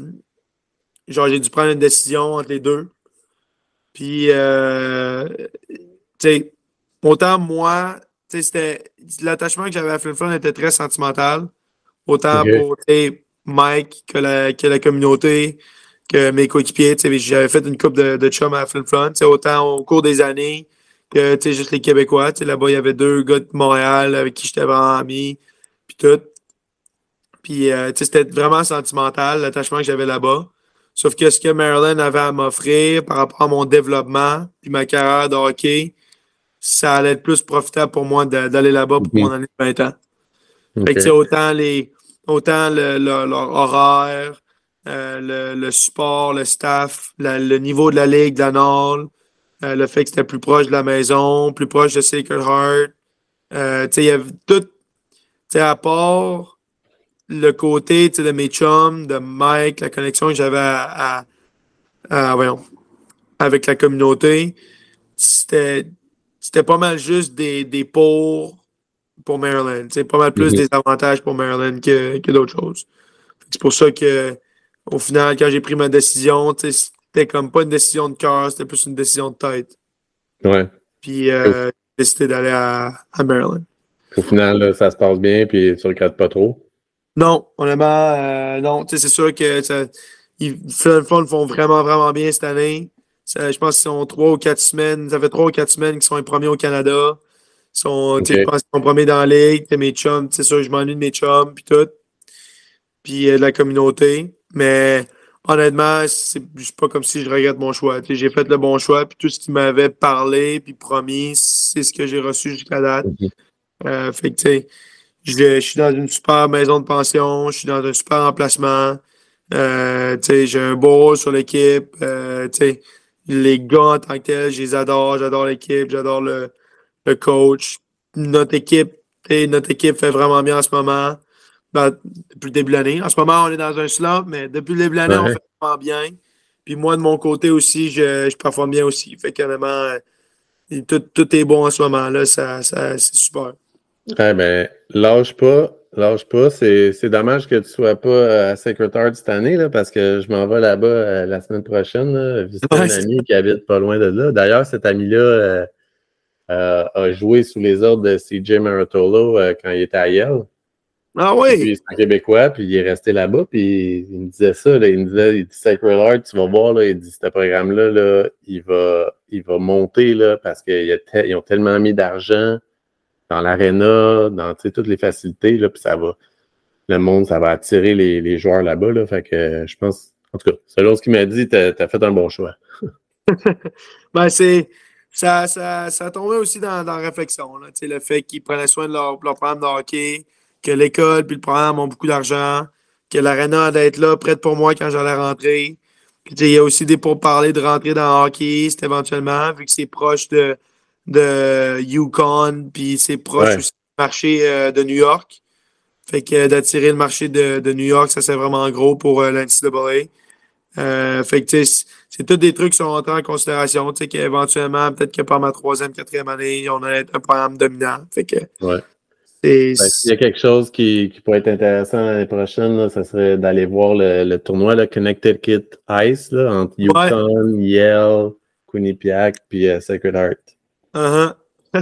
genre, j'ai dû prendre une décision entre les deux. Puis, euh, tu sais, autant moi, tu sais, c'était l'attachement que j'avais à Flin Flon était très sentimental. Autant pour Mike que la, que la communauté, que mes coéquipiers. J'avais fait une coupe de, de chum à Flin Flon. Tu sais, autant au cours des années que juste les Québécois. Là-bas, il y avait deux gars de Montréal avec qui j'étais vraiment ami. Puis tout. Puis, euh, c'était vraiment sentimental, l'attachement que j'avais là-bas. Sauf que ce que Maryland avait à m'offrir par rapport à mon développement puis ma carrière de hockey, ça allait être plus profitable pour moi d'aller là-bas pour mon année de 20 ans. OK. Fait que, tu sais, autant, les, autant le, le- leur horaire, euh, le, le support, le staff, la- le niveau de la ligue, de la Nord, euh, le fait que c'était plus proche de la maison, plus proche de Sacred Heart. Euh, il y avait tout, tu sais, à part le côté de mes chums, de Mike, la connexion que j'avais à, à- à- voyons, avec la communauté, c'était c'était pas mal juste des, des pour pour Maryland. C'est pas mal plus Mhm. des avantages pour Maryland que, que d'autres choses. C'est pour ça que au final, quand j'ai pris ma décision, c'était comme pas une décision de cœur, c'était plus une décision de tête. Ouais. Puis euh, j'ai décidé d'aller à, à Maryland. Au final, là, ça se passe bien, puis tu regrettes pas trop? Non, honnêtement, euh, non. C'est sûr que ça, ils Flon font vraiment, vraiment bien cette année. Ça, je pense qu'ils sont trois ou quatre semaines. Ça fait trois ou quatre semaines qu'ils sont les premiers au Canada. Ils sont, je pense qu'ils sont premiers dans la ligue. Mes chums, c'est sûr, je m'ennuie de mes chums, puis tout. Puis euh, de la communauté. Mais honnêtement, c'est pas comme si je regrette mon choix. J'ai fait le bon choix, puis tout ce qu'ils m'avaient parlé, puis promis, c'est ce que j'ai reçu jusqu'à date. Euh, fait que, tu sais, je, je suis dans une super maison de pension, je suis dans un super emplacement. Euh, tu sais, j'ai un beau rôle sur l'équipe. Euh, tu sais, les gars en tant que tels, je les adore. J'adore l'équipe, j'adore le, le coach. Notre équipe, notre équipe fait vraiment bien en ce moment. Ben, depuis le début de l'année. En ce moment, on est dans un slump, mais depuis le début de l'année, on Ouais. fait vraiment bien. Puis moi, de mon côté aussi, je, je performe bien aussi. Fait qu'honnêtement, euh, tout, tout est bon en ce moment. là ça, ça, C'est super. Eh ben, lâche pas. lâche pas. C'est dommage que tu sois pas à Sacred Heart cette année, là, parce que je m'en vais là-bas la semaine prochaine, visiter un ami qui habite pas loin de là. D'ailleurs, cet ami-là a joué sous les ordres de CJ Maratolo quand il était à Yale. Ah oui! Puis c'est un Québécois, puis il est resté là-bas, puis il me disait ça, là, il me disait, il dit Sacred Heart, tu vas voir, là, il dit, ce programme-là, là, il, va, il va monter, là, parce qu'ils ont tellement mis d'argent dans l'aréna, dans toutes les facilités, là, puis ça va, le monde, ça va attirer les, les joueurs là-bas, là, fait que je pense, en tout cas, selon ce qu'il m'a dit, tu as, fait un bon choix. ben, c'est, ça, ça, ça tombait aussi dans, dans la réflexion, là, le fait qu'ils prenaient soin de leur, leur programme de hockey, que l'école puis le programme ont beaucoup d'argent, que l'aréna doit être là, prête pour moi quand j'allais rentrer. Il y a aussi des pourparlers de rentrer dans le hockey, c'est éventuellement, vu que c'est proche de, de Yukon, puis c'est proche aussi du marché euh, de New York. Fait que d'attirer le marché de, de, New York, ça c'est vraiment gros pour euh, l'NCAA. Euh, fait que c'est tous des trucs qui sont entrés en considération. Tu sais, qu'éventuellement, peut-être que par ma troisième, quatrième année, on allait être un programme dominant. Fait que ouais. S'il y a quelque chose qui, qui pourrait être intéressant l'année prochaine, là, ça serait d'aller voir le, le tournoi le Connected Kit Ice là, entre Yukon, Yale, Quinnipiac puis uh, Sacred Heart. Uh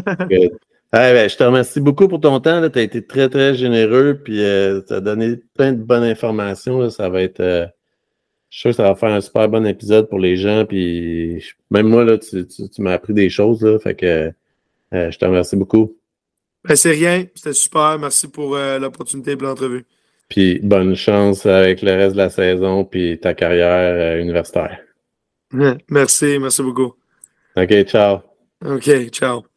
-huh. ben, je te remercie beaucoup pour ton temps. Tu as été très, très généreux puis euh, tu as donné plein de bonnes informations. Là. Ça va être. Euh, je suis sûr que ça va faire un super bon épisode pour les gens. Puis même moi, là, tu, tu, tu m'as appris des choses. Là, fait que euh, je te remercie beaucoup. Ben, c'est rien. C'était super. Merci pour euh, l'opportunité pour l'entrevue. Puis bonne chance avec le reste de la saison puis ta carrière euh, universitaire. Merci, merci beaucoup. OK, ciao. OK, ciao.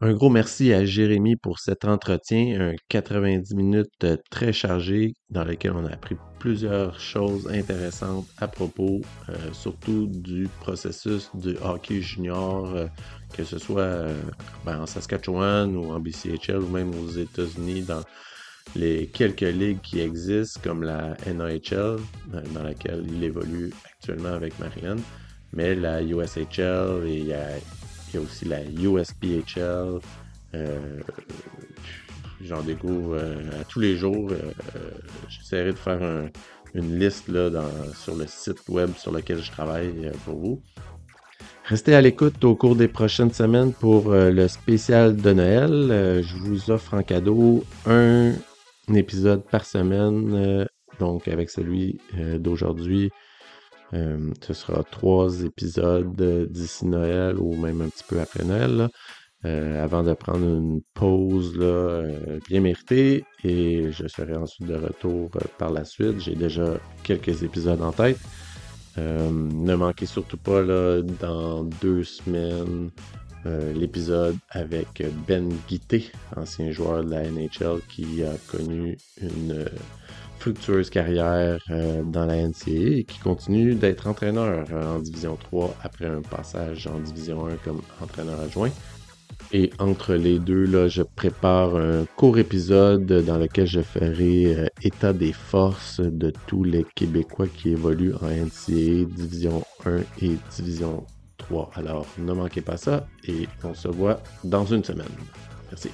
Un gros merci à Jérémy pour cet entretien, un 90 minutes euh, très chargé dans lequel on a appris plusieurs choses intéressantes à propos, surtout du processus du hockey junior, que ce soit euh, ben, en Saskatchewan ou en BCHL ou même aux États-Unis dans les quelques ligues qui existent comme la euh, dans laquelle il évolue actuellement avec Marianne, mais la USHL et il y a, aussi la USPHL. Euh, J'en découvre euh, à tous les jours. J'essaierai de faire une liste là, sur le site web sur lequel je travaille pour vous. Restez à l'écoute au cours des prochaines semaines pour euh, le spécial de Noël. Euh, je vous offre en cadeau un, épisode par semaine. Euh, donc avec celui d'aujourd'hui, ce sera trois épisodes d'ici Noël ou même un petit peu après Noël. avant de prendre une pause bien méritée et je serai ensuite de retour par la suite. J'ai déjà quelques épisodes en tête. Euh, ne manquez surtout pas là, dans deux semaines euh, l'épisode avec Ben Guité, ancien joueur de la NHL qui a connu une euh, fructueuse carrière dans la NCA et qui continue d'être entraîneur en Division 3 après un passage en Division 1 comme entraîneur adjoint. Et entre les deux, là, je prépare un court épisode dans lequel je ferai euh, état des forces de tous les Québécois qui évoluent en NCA Division 1 et Division 3. Alors, ne manquez pas ça et on se voit dans une semaine. Merci.